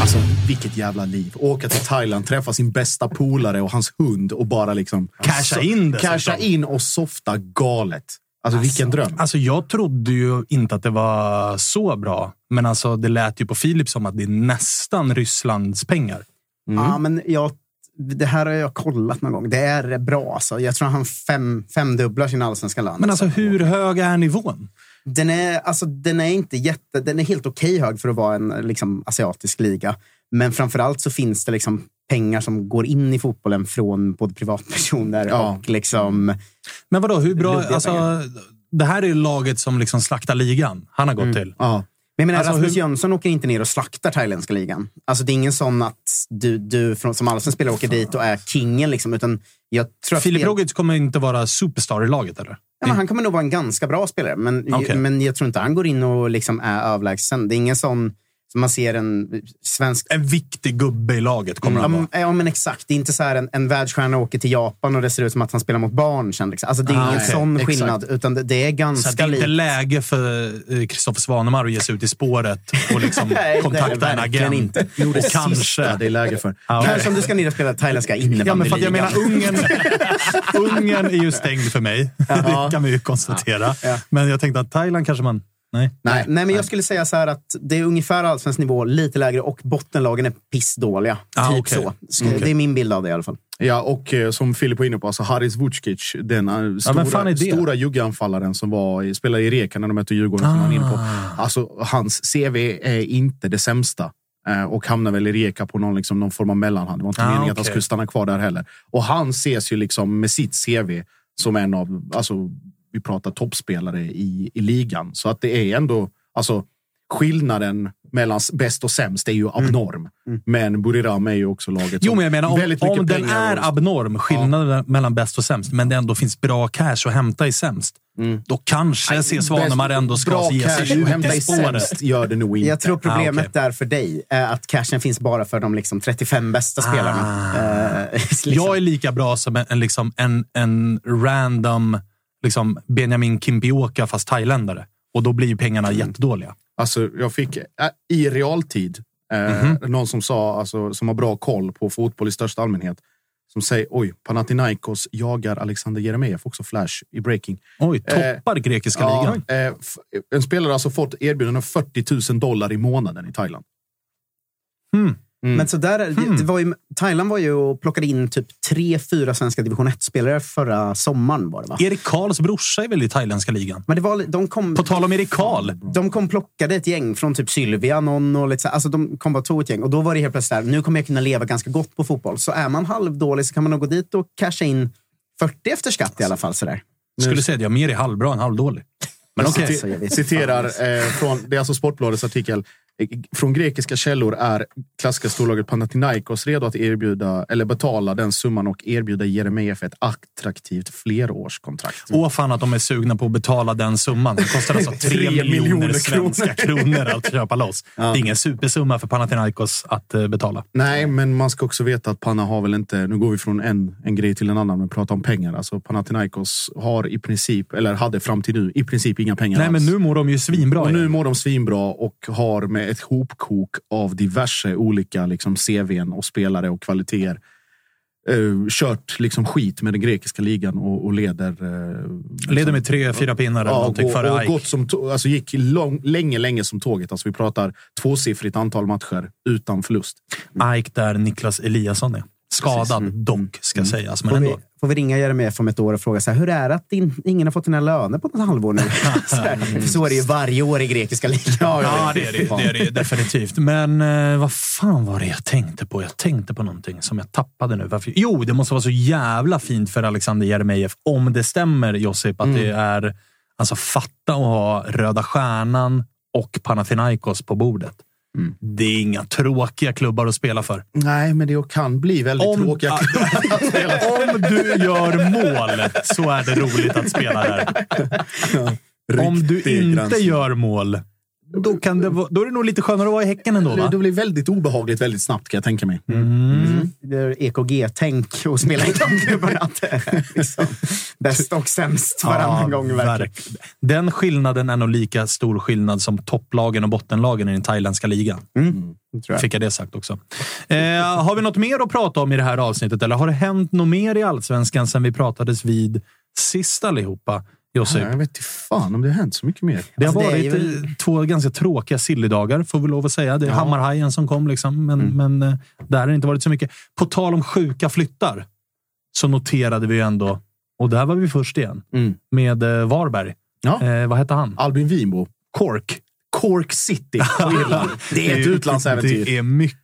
Alltså, vilket jävla liv. Åka till Thailand, träffa sin bästa polare och hans hund och bara liksom... Casha in dessutom. Casha in och softa galet. Alltså, vilken dröm. Alltså, jag trodde ju inte att det var så bra, men alltså, det lät ju på Filip som att det är nästan Rysslands pengar. Ja, men jag, det här har jag kollat någon gång. Det är bra. Alltså. Jag tror han fem, femdubblar sin allsvenska lön. Men alltså, hur hög är nivån? Den är, alltså, den är inte jätte... Den är helt okej hög för att vara en liksom, asiatisk liga. Men framförallt så finns det liksom pengar som går in i fotbollen från både privatpersoner Ja. och liksom... Men vadå, hur bra? Alltså, det här är ju laget som liksom slaktar ligan. Han har gått till. Ja. Men jag menar, Alltså, Rasmus hur- Jönsson åker inte ner och slaktar thailändska ligan. Alltså, det är ingen sån att du, du som allsvensk spelare åker dit och är kingen. Liksom, utan jag tror Filip det- Rogic kommer inte vara superstar i laget, eller? Ja, men han kommer nog vara en ganska bra spelare, men, Okej. men jag tror inte han går in och liksom är överlägsen. Det är ingen sån man ser en svensk... En viktig gubbe i laget kommer Ja, han vara. ja, men exakt. Det är inte så här en, en världsstjärna åker till Japan och det ser ut som att han spelar mot barn. Liksom. Alltså, det är Ah, ingen okej. sån Exakt. skillnad, utan det, det är Så ganska att det är inte läge för eh, Kristoffer Svanemar att ge sig ut i spåret och liksom [laughs] Nej, kontakta en agent. inte. Jo, det kanske... det är läge för. Ja, okej. Kanske om du ska ner och spela thailändska innebandyligan. Ja, men för jag menar, Ungern, [laughs] Ungern är ju stängd för mig. Det kan vi ju konstatera. Ja. Men jag tänkte att Thailand kanske man... Nej. Nej, nej, men jag skulle säga så här att det är ungefär allsvensk nivå, lite lägre och bottenlagen är pissdåliga. Ah, typ okej. så. Ska- Det är min bild av det i alla fall. Ja, och eh, som Filip var inne på, alltså Haris Vucic, den eh, stora, är det? stora juggeanfallaren som var, i- spelade i Rijeka när de mötte Djurgården. Som han var inne på. Ah. Alltså, hans CV är inte det sämsta. Eh, och hamnar väl i Rijeka på någon, liksom, någon form av mellanhand. Det var inte Ah, meningen att han skulle stanna kvar där heller. Och han ses ju liksom med sitt CV som en av, alltså, vi pratar toppspelare i, i ligan. Så att det är ändå, alltså skillnaden mellan bäst och sämst är ju abnorm. Men Buriram är ju också laget Mm. Jo, men jag menar om, om den är och- abnorm, skillnaden mellan bäst och sämst, men det ändå finns bra cash att hämta i sämst, då kanske C. Svanemar ändå ska Bra ge sig ut hämta i sämst gör det nog [laughs] inte. Jag tror problemet Ah, okej. där för dig är att cashen finns bara för de liksom 35 bästa spelarna. Eh, [laughs] liksom. Jag är lika bra som en, en, liksom, en, en random liksom Benjamin Kimpioka fast thailändare. Och då blir ju pengarna jättedåliga. Alltså, jag fick äh, i realtid eh, Mhm. någon som sa, alltså, som har bra koll på fotboll i största allmänhet, som säger oj, Panathinaikos jagar Alexander Jeremejeff, också Flash i breaking. Oj, toppar grekiska ja, ligan. eh, en spelare har alltså fått erbjudande om 40 000 dollar i månaden i Thailand. Hmm. Men så där, det, det var ju, Thailand var ju och plockade in typ tre, fyra svenska division 1-spelare förra sommaren. Var det, va? Erik Karls brorsa är väl i thailändska ligan? Men det var, de kom, På tal om Erik Karl. de kom plockade ett gäng från typ Sylvia, någon och lite så, alltså de kom bara tog ett gäng. Och då var det helt plötsligt där, nu kommer jag kunna leva ganska gott på fotboll. Så är man halvdålig så kan man nog gå dit och casha in 40 efter skatt i alla fall. Sådär. Skulle säga att jag är mer i halvbra än halvdålig. [laughs] Men okej. Jag vet Citerar eh, från, det är alltså Sportbladets artikel. Från grekiska källor är klassiska storlaget Panathinaikos redo att erbjuda eller betala den summan och erbjuda Jeremejeff ett attraktivt flerårskontrakt. Åh fan att de är sugna på att betala den summan. Det kostar alltså [laughs] tre Tre miljoner miljoner svenska kronor att köpa loss. [laughs] Det är ingen supersumma för Panathinaikos att eh, betala. Nej, men man ska också veta att Panna har väl inte... Nu går vi från en, en grej till en annan, men pratar om pengar. Alltså Panathinaikos har i princip, eller hade fram till nu, i princip inga pengar Nej, alls. men nu mår de ju svinbra. och nu mår de svinbra och har med ett hopkok av diverse olika liksom, CVn och spelare och kvaliteter eh, kört liksom skit med den grekiska ligan och, och leder... eh, Leder med tre, fyra pinnar Ja, och, före och gått som, alltså gick lång, länge, länge som tåget. Alltså vi pratar tvåsiffrigt antal matcher utan förlust. Aik där Niklas Eliasson är. Skadad dock, ska sägas. Men Får ändå. vi, får vi ringa Jeremejeff om ett år och fråga så här, hur är det att in, ingen har fått sina löner på något halvår nu? [laughs] [laughs] så, här, så är det ju varje år i grekiska ligan. Ja, det är det, det, är det definitivt. Men eh, vad fan var det jag tänkte på? Jag tänkte på någonting som jag tappade nu. Varför? Jo, det måste vara så jävla fint för Alexander Jeremejeff, om det stämmer Josip, att Mm. det är... Alltså fatta att ha Röda Stjärnan och Panathinaikos på bordet. Mm. Det är inga tråkiga klubbar att spela för. Nej, men det kan bli väldigt Om- tråkiga klubbar. [laughs] Om du gör mål så är det roligt att spela där. Om du inte granskning. gör mål, då, kan det, då är det nog lite skönare att vara i Häcken ändå. Va? Det blir väldigt obehagligt väldigt snabbt kan jag tänka mig. Mm. Det är EKG-tänk att spela i de klubbarna. Liksom bäst och sämst varannan gång. Verkligen. verkligen. Den skillnaden är nog lika stor skillnad som topplagen och bottenlagen i den thailändska ligan. Mm. tror jag. Fick jag det sagt också. Eh, har vi något mer att prata om i det här avsnittet? Eller har det hänt något mer i allsvenskan sen vi pratades vid sist allihopa? Josip? Jag vet inte fan om det har hänt så mycket mer. Det har Alltså, det varit ju- eh, två ganska tråkiga sillydagar, får vi lov att säga. Det är Hammarhajen som kom, liksom, men, men eh, där har det inte varit så mycket. På tal om sjuka flyttar så noterade vi ändå, och där var vi först igen, Mm. med eh, Varberg. Ja. Eh, vad hette han? Albin Winbo. Cork. Cork City. [laughs] Det är ett utlandsäventyr. Det är mycket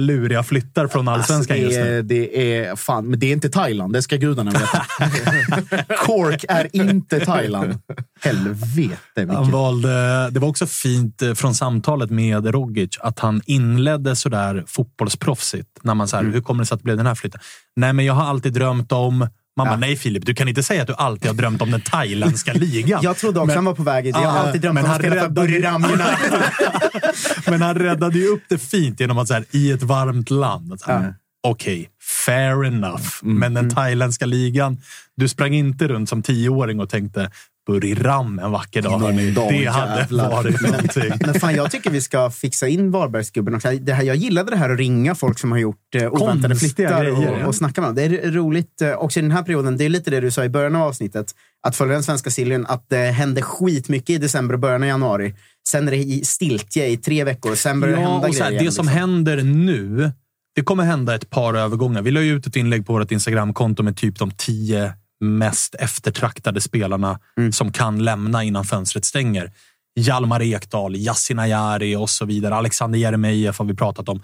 luriga flyttar från allsvenskan Alltså, just nu. det är fan, men det är inte Thailand. Det ska gudarna veta. [laughs] Cork är inte Thailand. Helvete Han valde, det var också fint eh, från samtalet med Rogic att han inledde sådär fotbollsproffsigt. När man så här, hur kommer det sig att det blev den här flytten? Nej, men jag har alltid drömt om... Man bara, nej Filip, du kan inte säga att du alltid har drömt om den thailändska [laughs] ligan. Jag trodde också Men- han var på väg dit. Jag har alltid drömt om att spela för Buriram. [laughs] Men han räddade ju upp det fint genom att så här, i ett varmt land. Så här, Okej, fair enough. Men den thailändska ligan, du sprang inte runt som tioåring och tänkte Buriram en vacker dag. hörni. dag, Det hade jävlar. varit någonting. Men fan, jag tycker vi ska fixa in Varbergsgubben också. Det här, jag gillade det här att ringa folk som har gjort eh, oväntade flyttar grejer, och, ja. och snacka med dem. Det är roligt eh, också i den här perioden. Det är lite det du sa i början av avsnittet. Att följa den svenska sillen, att det hände skitmycket i december och början av januari. Sen är det stiltje i tre veckor. Sen börjar det Ja, hända och så här, grejer. det igen, som liksom. händer nu, det kommer hända ett par övergångar. Vi la ju ut ett inlägg på vårt Instagramkonto med typ de tio mest eftertraktade spelarna Mm. som kan lämna innan fönstret stänger. Hjalmar Ekdal, Yasin Ayari och så vidare. Alexander Jeremejeff har vi pratat om.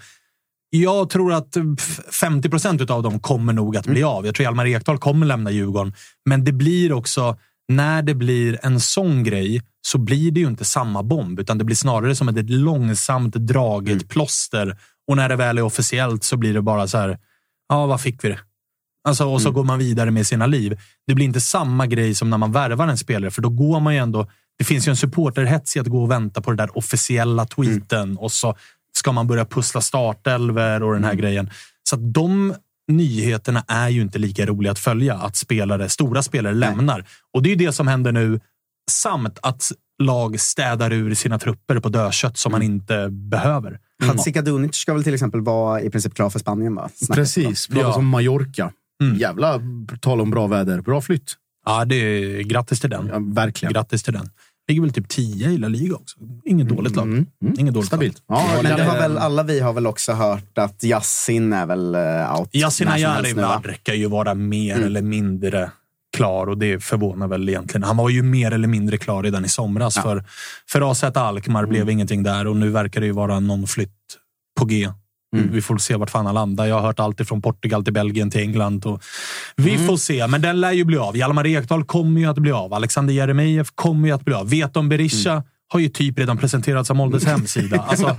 Jag tror att eh, f- 50 procent av dem kommer nog att bli av. Jag tror Hjalmar Ekdal kommer lämna Djurgården. Men det blir också, när det blir en sån grej, så blir det ju inte samma bomb, utan det blir snarare som ett långsamt draget plåster. Och när det väl är officiellt så blir det bara så här, ja, vad fick vi det? Alltså, och så går man vidare med sina liv. Det blir inte samma grej som när man värvar en spelare, för då går man ju ändå... Det finns ju en supporterhets i att gå och vänta på den där officiella tweeten och så ska man börja pussla startelver och den här grejen. Så att de nyheterna är ju inte lika roliga att följa, att spelare, stora spelare lämnar. Och det är ju det som händer nu, samt att lag städar ur sina trupper på dödkött som man inte behöver. Hatsikadunic ska väl till exempel vara i princip klar för Spanien? Va? Precis, pratas om Mallorca. Mm. Jävla tal om bra väder. Bra flytt. Ja, det är, grattis till den. Ja, verkligen. Grattis till den. Ligger väl typ 10 i La Liga också. Inget dåligt lag. Mm. Inget dåligt Stabilt. lag. Ja, Men det har eh, väl, alla vi har väl också hört att Yassin är väl uh, out. Som Ayari verkar ju vara mer Mm. eller mindre klar och det förvånar väl egentligen. Han var ju mer eller mindre klar redan i somras för, för AZ Alkmaar. blev Mm. ingenting där och nu verkar det ju vara någon flytt på G. Mm. Vi får se vart fan han landar. Jag har hört allt från Portugal till Belgien till England. Och vi Mm. får se, men den lär ju bli av. Hjalmar Ekdal kommer ju att bli av. Alexander Jeremejeff kommer ju att bli av. Veton Berisha Mm. har ju typ redan presenterats av Moldes hemsida. [laughs] Alltså,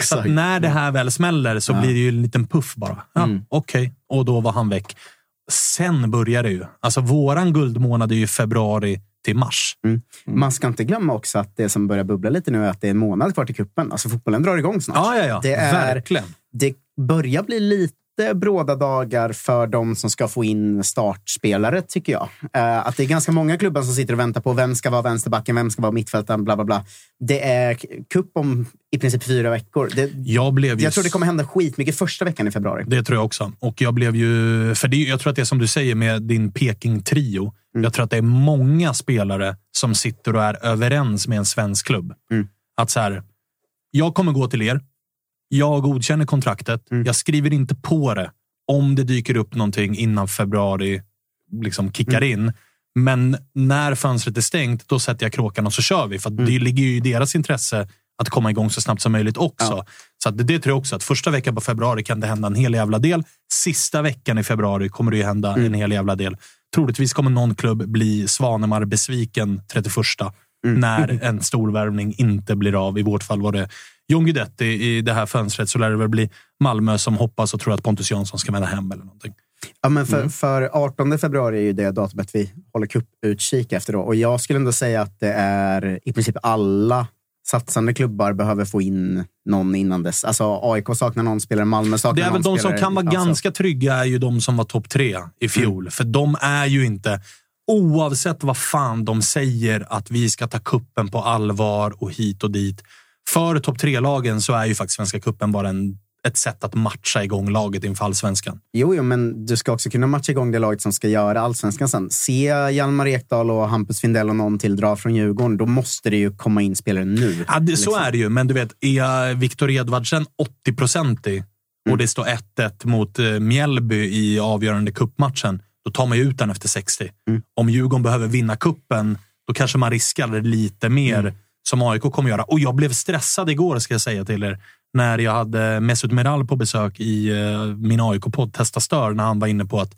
så att när det här väl smäller så blir det ju en liten puff bara. Ja, Mm. Okej, och då var han väck. Sen börjar det ju. Alltså våran guldmånad är ju februari till mars. Mm. Man ska inte glömma också att det som börjar bubbla lite nu är att det är en månad kvar till kuppen. Alltså fotbollen drar igång snart. Ja, ja, ja. Det, är, Verkligen. Det börjar bli lite bråda dagar för de som ska få in startspelare, tycker jag. Eh, att det är ganska många klubbar som sitter och väntar på vem ska vara vänsterbacken, vem ska vara mittfältaren, bla bla bla. Det är k- cup om i princip fyra veckor. Det, Jag blev jag tror det kommer hända skitmycket första veckan i februari. Det tror jag också. Och jag blev ju... För det, jag tror att det är som du säger med din Peking-trio. Mm. Jag tror att det är många spelare som sitter och är överens med en svensk klubb. Mm. Att så här, jag kommer gå till er. Jag godkänner kontraktet. Mm. Jag skriver inte på det om det dyker upp någonting innan februari liksom kickar in. Men när fönstret är stängt, då sätter jag kråkan och så kör vi. För att det ligger ju i deras intresse att komma igång så snabbt som möjligt också. Så att det, det tror jag också. att Första veckan på februari kan det hända en hel jävla del. Sista veckan i februari kommer det ju hända en hel jävla del. Troligtvis kommer någon klubb bli Svanemar besviken 31 när [laughs] en stor värvning inte blir av. I vårt fall var det John Guidetti. I det här fönstret så lär det väl bli Malmö som hoppas och tror att Pontus Jansson ska vända hem eller någonting. Ja, men för, för 18 februari är ju det datumet vi håller cuputkik efter. Då. Och jag skulle ändå säga att det är i princip alla satsande klubbar behöver få in någon innan dess. Alltså AIK saknar någon spelare, Malmö saknar Det är någon väl de som spelare. kan vara Alltså, ganska trygga är ju de som var topp tre i fjol. För de är ju inte, oavsett vad fan de säger, att vi ska ta kuppen på allvar och hit och dit. För topp tre-lagen så är ju faktiskt Svenska kuppen bara en, ett sätt att matcha igång laget inför allsvenskan. Jo, jo, men du ska också kunna matcha igång det laget som ska göra allsvenskan sen. Se Hjalmar Ekdal och Hampus Findell och någon till dra från Djurgården, då måste det ju komma in spelare nu. Ja, det, Så liksom. är det ju, men du vet, är Viktor Edvardsen 80-procentig och det står 1-1 mot eh, Mjällby i avgörande kuppmatchen, då tar man ju ut den efter 60. Om Djurgården behöver vinna kuppen, då kanske man riskar lite mer som AIK kommer göra. Och jag blev stressad igår, ska jag säga till er, när jag hade Mesut Meral på besök i eh, min AIK-podd Testa Stör, när han var inne på att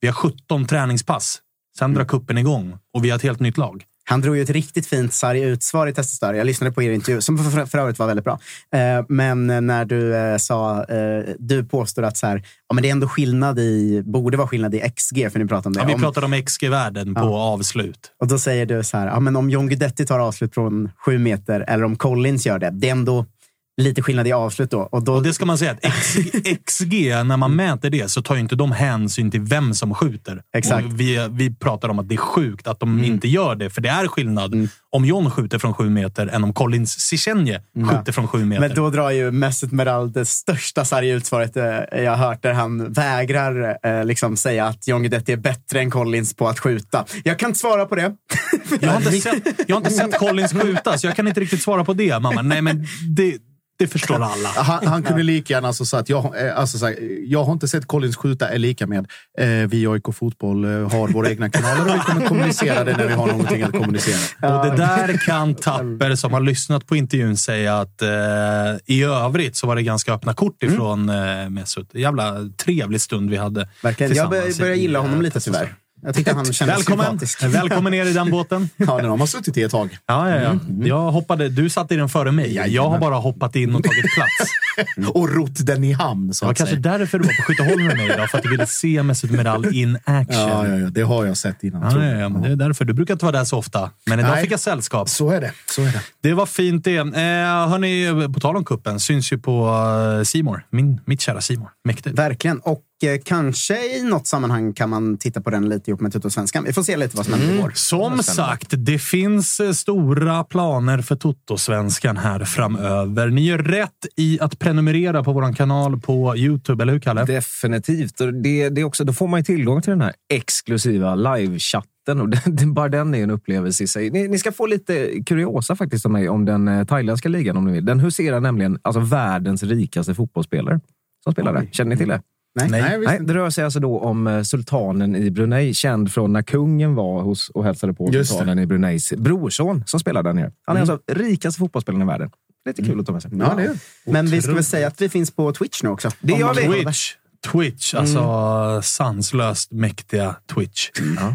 vi har 17 träningspass. Sen drar kuppen igång och vi har ett helt nytt lag. Han drog ju ett riktigt fint sarg utsvar i Testostar. Jag lyssnade på er intervju, som för, för övrigt var väldigt bra. Eh, men när du eh, sa, eh, du påstår att så här, ja, men det är ändå skillnad i, borde vara skillnad i XG, för ni pratade om det. Ja, vi om, pratade om XG-värden på avslut. och då säger du så här, ja, men om John Guidetti tar avslut från sju meter eller om Collins gör det, det är ändå lite skillnad i avslut då. Och då Och det ska man säga att XG, XG, när man mäter det, så tar ju inte de hänsyn till vem som skjuter. Exakt. Och vi, vi pratar om att det är sjukt att de inte gör det, för det är skillnad om John skjuter från sju meter än om Collins Cisenje skjuter från sju meter. Men då drar ju Mesut Meral det största sarga utsvaret eh, jag har hört där han vägrar eh, liksom säga att John Guidetti är bättre än Collins på att skjuta. Jag kan inte svara på det. jag, har inte sett, jag har inte sett Collins skjuta, så jag kan inte riktigt svara på det, mamma. Nej, men det, det förstår [laughs] alla. Han, han kunde lika gärna alltså, sagt jag, eh, alltså, så här, jag har inte sett Collins skjuta är lika med. Eh, vi AIK Fotboll eh, har våra egna kanaler och vi kommer kommunicera det när vi har någonting att kommunicera. [laughs] Och det där kan Tapper, som har lyssnat på intervjun, säga att eh, i övrigt så var det ganska öppna kort ifrån eh, Mesut. Jävla trevlig stund vi hade Verkligen. Jag börjar gilla eh, honom lite Testostad. tyvärr. Jag tyckte han kändes Välkommen! sympatisk. Välkommen ner i den båten. [laughs] Ja, den har man suttit i ett tag. Ja, ja, ja. Jag hoppade, du satt i den före mig. Jag har bara hoppat in och tagit plats. [laughs] Och rott den i hamn, så Det var att kanske säga. därför du var på Skytteholm med mig idag, för att du ville se Mesut Meral in action. Ja, ja, ja, det har jag sett innan. Ja, tror ja, jag. ja, men det är därför. Du brukar inte vara där så ofta. Men idag Nej. fick jag sällskap. Så är det. Så är det. Det var fint det. Eh, hörni, på tal om kuppen syns ju på eh, Simor. Min, mitt kära Simor. Mäktigt. Verkligen. Och kanske i något sammanhang kan man titta på den lite ihop med Tuttosvenskan. Vi får se lite vad som händer igår. Som sagt, det finns eh, stora planer för Toto-svenskan här framöver. Ni gör rätt i att prenumerera på vår kanal på Youtube, eller hur Kalle? Definitivt. Och det, det är också, då får man ju tillgång till den här exklusiva livechatten. Och [laughs] det, bara den är en upplevelse i sig. Ni, ni ska få lite kuriosa faktiskt av mig om den eh, thailändska ligan om ni vill. Den huserar nämligen alltså världens rikaste fotbollsspelare som spelar där. Känner ni till det? Nej. Nej, Nej, det rör sig alltså då om eh, sultanen i Brunei, känd från när kungen var hos och hälsade på Just sultanen i Bruneis brorson som spelar där nere. Han är Mm. alltså rikaste fotbollsspelaren i världen. Lite kul att ta med sig. Ja, det är Men vi ska väl säga att vi finns på Twitch nu också. Det gör vi. Twitch. Twitch, alltså sanslöst mäktiga Twitch.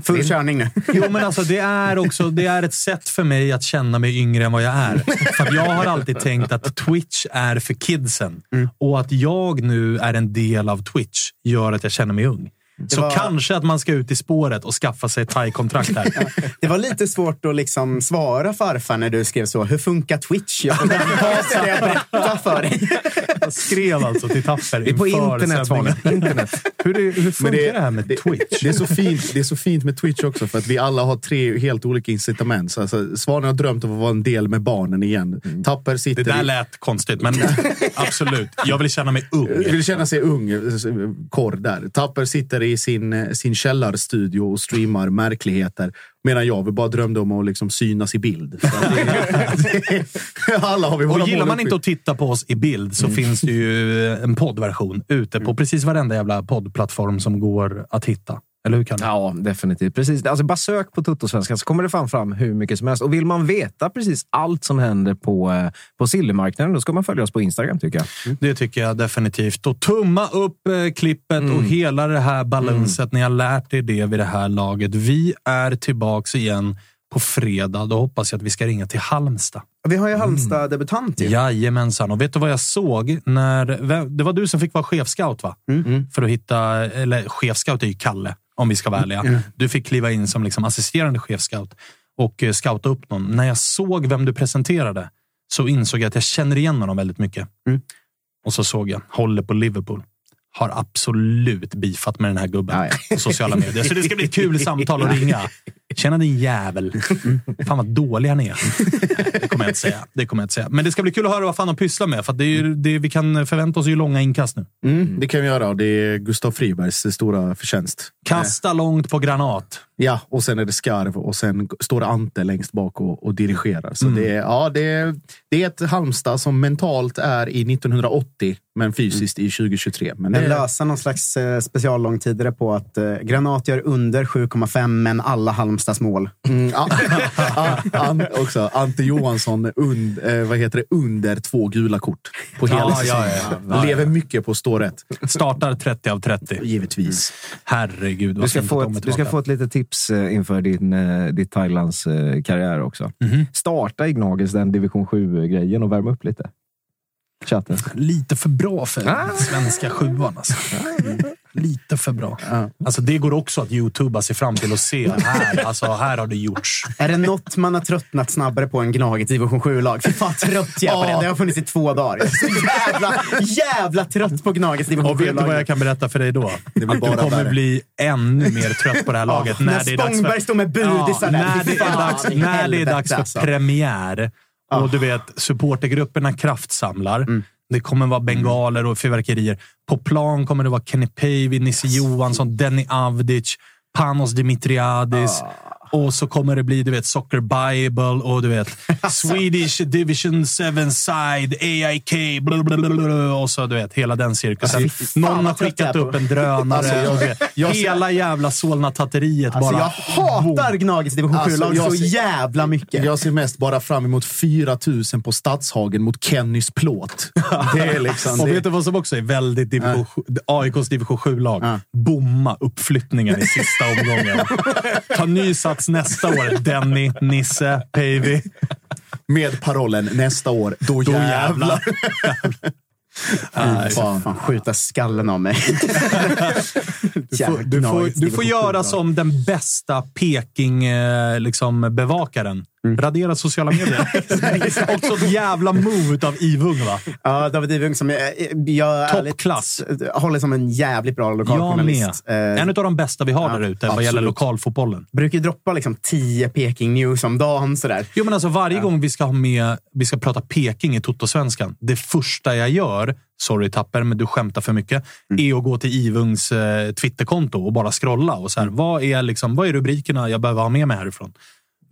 Full körning nu. [laughs] Jo, men alltså det är också det är ett sätt för mig att känna mig yngre än vad jag är. För jag har alltid tänkt att Twitch är för kidsen. Och att jag nu är en del av Twitch gör att jag känner mig ung. Så var- kanske att man ska ut i spåret och skaffa sig ett thai-kontrakt här. [laughs] Det var lite svårt att liksom svara farfar när du skrev så. Hur funkar Twitch? Jag, ska jag berätta för dig? [laughs] Jag skrev alltså till Tapper Det är på internet. Internet. Hur, [laughs] det, hur funkar Men det, här med Twitch? Det är, så fint, det är så fint med Twitch också, för att vi alla har tre helt olika incitament. Så Alltså, Svanen har drömt om att vara en del med barnen igen. Tapper sitter Det där i- lät konstigt, men absolut. Jag vill känna mig ung. vill känna sig ung, korr där. Tapper sitter i sin, eh, sin källarstudio och streamar märkligheter. Medan jag bara drömde om att liksom synas i bild. Det, det, [laughs] alla har vi och gillar man inte att titta på oss i bild så mm. finns det ju en poddversion ute på mm. precis varenda jävla poddplattform som går att hitta. Eller hur kan det? Ja, definitivt. Precis. Alltså, bara sök på Tuttosvenskan så kommer det fan fram hur mycket som helst. Och vill man veta precis allt som händer på, eh, på silvermarknaden, då ska man följa oss på Instagram tycker jag. Mm. Det tycker jag definitivt. Och tumma upp eh, klippet mm. och hela det här balanset. Mm. Ni har lärt er det vid det här laget. Vi är tillbaks igen på fredag. Då hoppas jag att vi ska ringa till Halmstad. Vi har ju Halmstad-debutant ju. Jajamensan. Och vet du vad jag såg? när Det var du som fick vara chefscout, va? Mm. För att hitta... Eller chefscout är ju Kalle om vi ska vara ärliga. Mm. Du fick kliva in som liksom assisterande chefscout och eh, scouta upp någon. När jag såg vem du presenterade så insåg jag att jag känner igen honom väldigt mycket. Mm. Och så såg jag, håller på Liverpool. Har absolut bifat med den här gubben ja, ja. på sociala medier. Så det ska bli ett kul [laughs] samtal att ringa. Tjena din jävel. Fan vad dåliga ni är. Det kommer jag inte säga. Det kommer jag inte säga. Men det ska bli kul att höra vad fan de pysslar med. För det är ju, det, vi kan förvänta oss ju långa inkast nu. Mm, det kan vi göra. Det är Gustav Fribergs stora förtjänst. Kasta långt på granat. Ja, och sen är det skarv och sen står Ante längst bak och, och dirigerar. Så mm. det, är, ja, det, är, det är ett Halmstad som mentalt är i 1980, men fysiskt mm. i 2023. Men det är... lösa någon slags eh, speciallångtidare på att eh, Granat gör under 7,5, men alla Halmstads mål. Mm, [laughs] ja. an, också, Ante Johansson und, eh, vad heter det, under två gula kort på hela ja, säsongen. Ja, ja, Lever mycket på att stå rätt. Startar 30 av 30. Givetvis. Herregud. Du ska, få ett, du ska få ett litet tips eh, inför din, eh, ditt Thailands eh, karriär också. Mm -hmm. Starta i Gnagis den division 7-grejen och värma upp lite. Chatten. Lite för bra för ah. svenska sjuan. Alltså. [laughs] Lite för bra. Ja. Alltså, det går också att youtuba sig fram till och se. Här, alltså, här har det gjorts. Är det något man har tröttnat snabbare på än Gnaget division 7-lag? Fy fan trött jag på det. Det har funnits i två dagar. Är så jävla, jävla trött på Gnagets division 7-lag. Och vet du vad jag kan berätta för dig då? Det blir bara du kommer värre. bli ännu mer trött på det här laget. Ja, när, när det är dags för... står med budisar ja, när, det är dags, när det är dags för alltså. premiär. Och du vet, supportergrupperna kraftsamlar. Mm. Det kommer vara bengaler och fyrverkerier. På plan kommer det vara Kenny Pavey, Nisse Johansson, Denny Avdic, Panos Dimitriadis. Ah. Och så kommer det bli du vet, Soccer Bible och du vet [laughs] Swedish Division 7 Side, AIK, blablabla, och så du vet hela den cirkusen. Alltså, Någon har skickat upp en drönare. Alltså, jag, jag, hela jävla Solna-tatteriet alltså, bara. Jag hatar Gnagets division 7-lag alltså, så jävla mycket. Jag ser mest bara fram emot 4000 på Stadshagen mot Kennys plåt. [laughs] Det är liksom, och det... vet du vad som också är väldigt division, äh. AIKs division 7-lag? Äh. Bomma uppflyttningen i sista omgången. [laughs] Ta ny sats plats nästa år. Denny, Nisse, Päivi. Med parollen nästa år, då, då jävlar. jävlar. [laughs] Uh, fan. fan. skjuta skallen av mig. [laughs] du får, du får, du får göra som den bästa Peking-bevakaren. Liksom, Mm. Radera sociala medier. [laughs] Också ett jävla move av Ivung, va? Ja, David Ivung som jag, jag Toppklass. håller som en jävligt bra lokaljournalist. Eh, en av de bästa vi har ja, där ute vad gäller lokalfotbollen. Brukar droppa liksom tio Peking News om dagen. Sådär. Jo, men alltså varje ja. gång vi ska ha med, vi ska prata Peking i Toto-svenskan, det första jag gör sorry Tapper, men du skämtar för mycket, mm. är att gå till Ivungs eh, Twitterkonto och bara scrolla. Och så här, mm. vad, är liksom, vad är rubrikerna jag behöver ha med mig härifrån?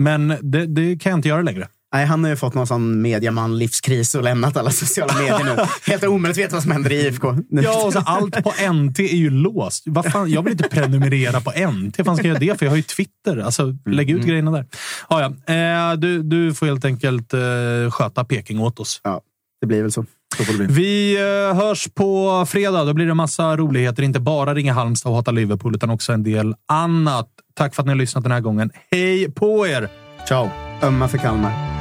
Men det, det kan jag inte göra längre. Nej, han har ju fått någon sån mediaman-livskris och lämnat alla sociala medier nu. [laughs] Helt veta vad som händer i IFK. Ja, och så allt på NT är ju låst. Vad fan, jag vill inte prenumerera på NT. Vad fan ska jag göra det för? Jag har ju Twitter. Alltså, lägg ut mm. grejerna där. Ja, ja. Eh, du, du får helt enkelt eh, sköta Peking åt oss. Ja, det blir väl så. Vi eh, hörs på fredag. Då blir det massa roligheter. Inte bara ringa Halmstad och hata Liverpool, utan också en del annat. Tack för att ni har lyssnat den här gången. Hej på er! Ciao! Ömma för Kalmar.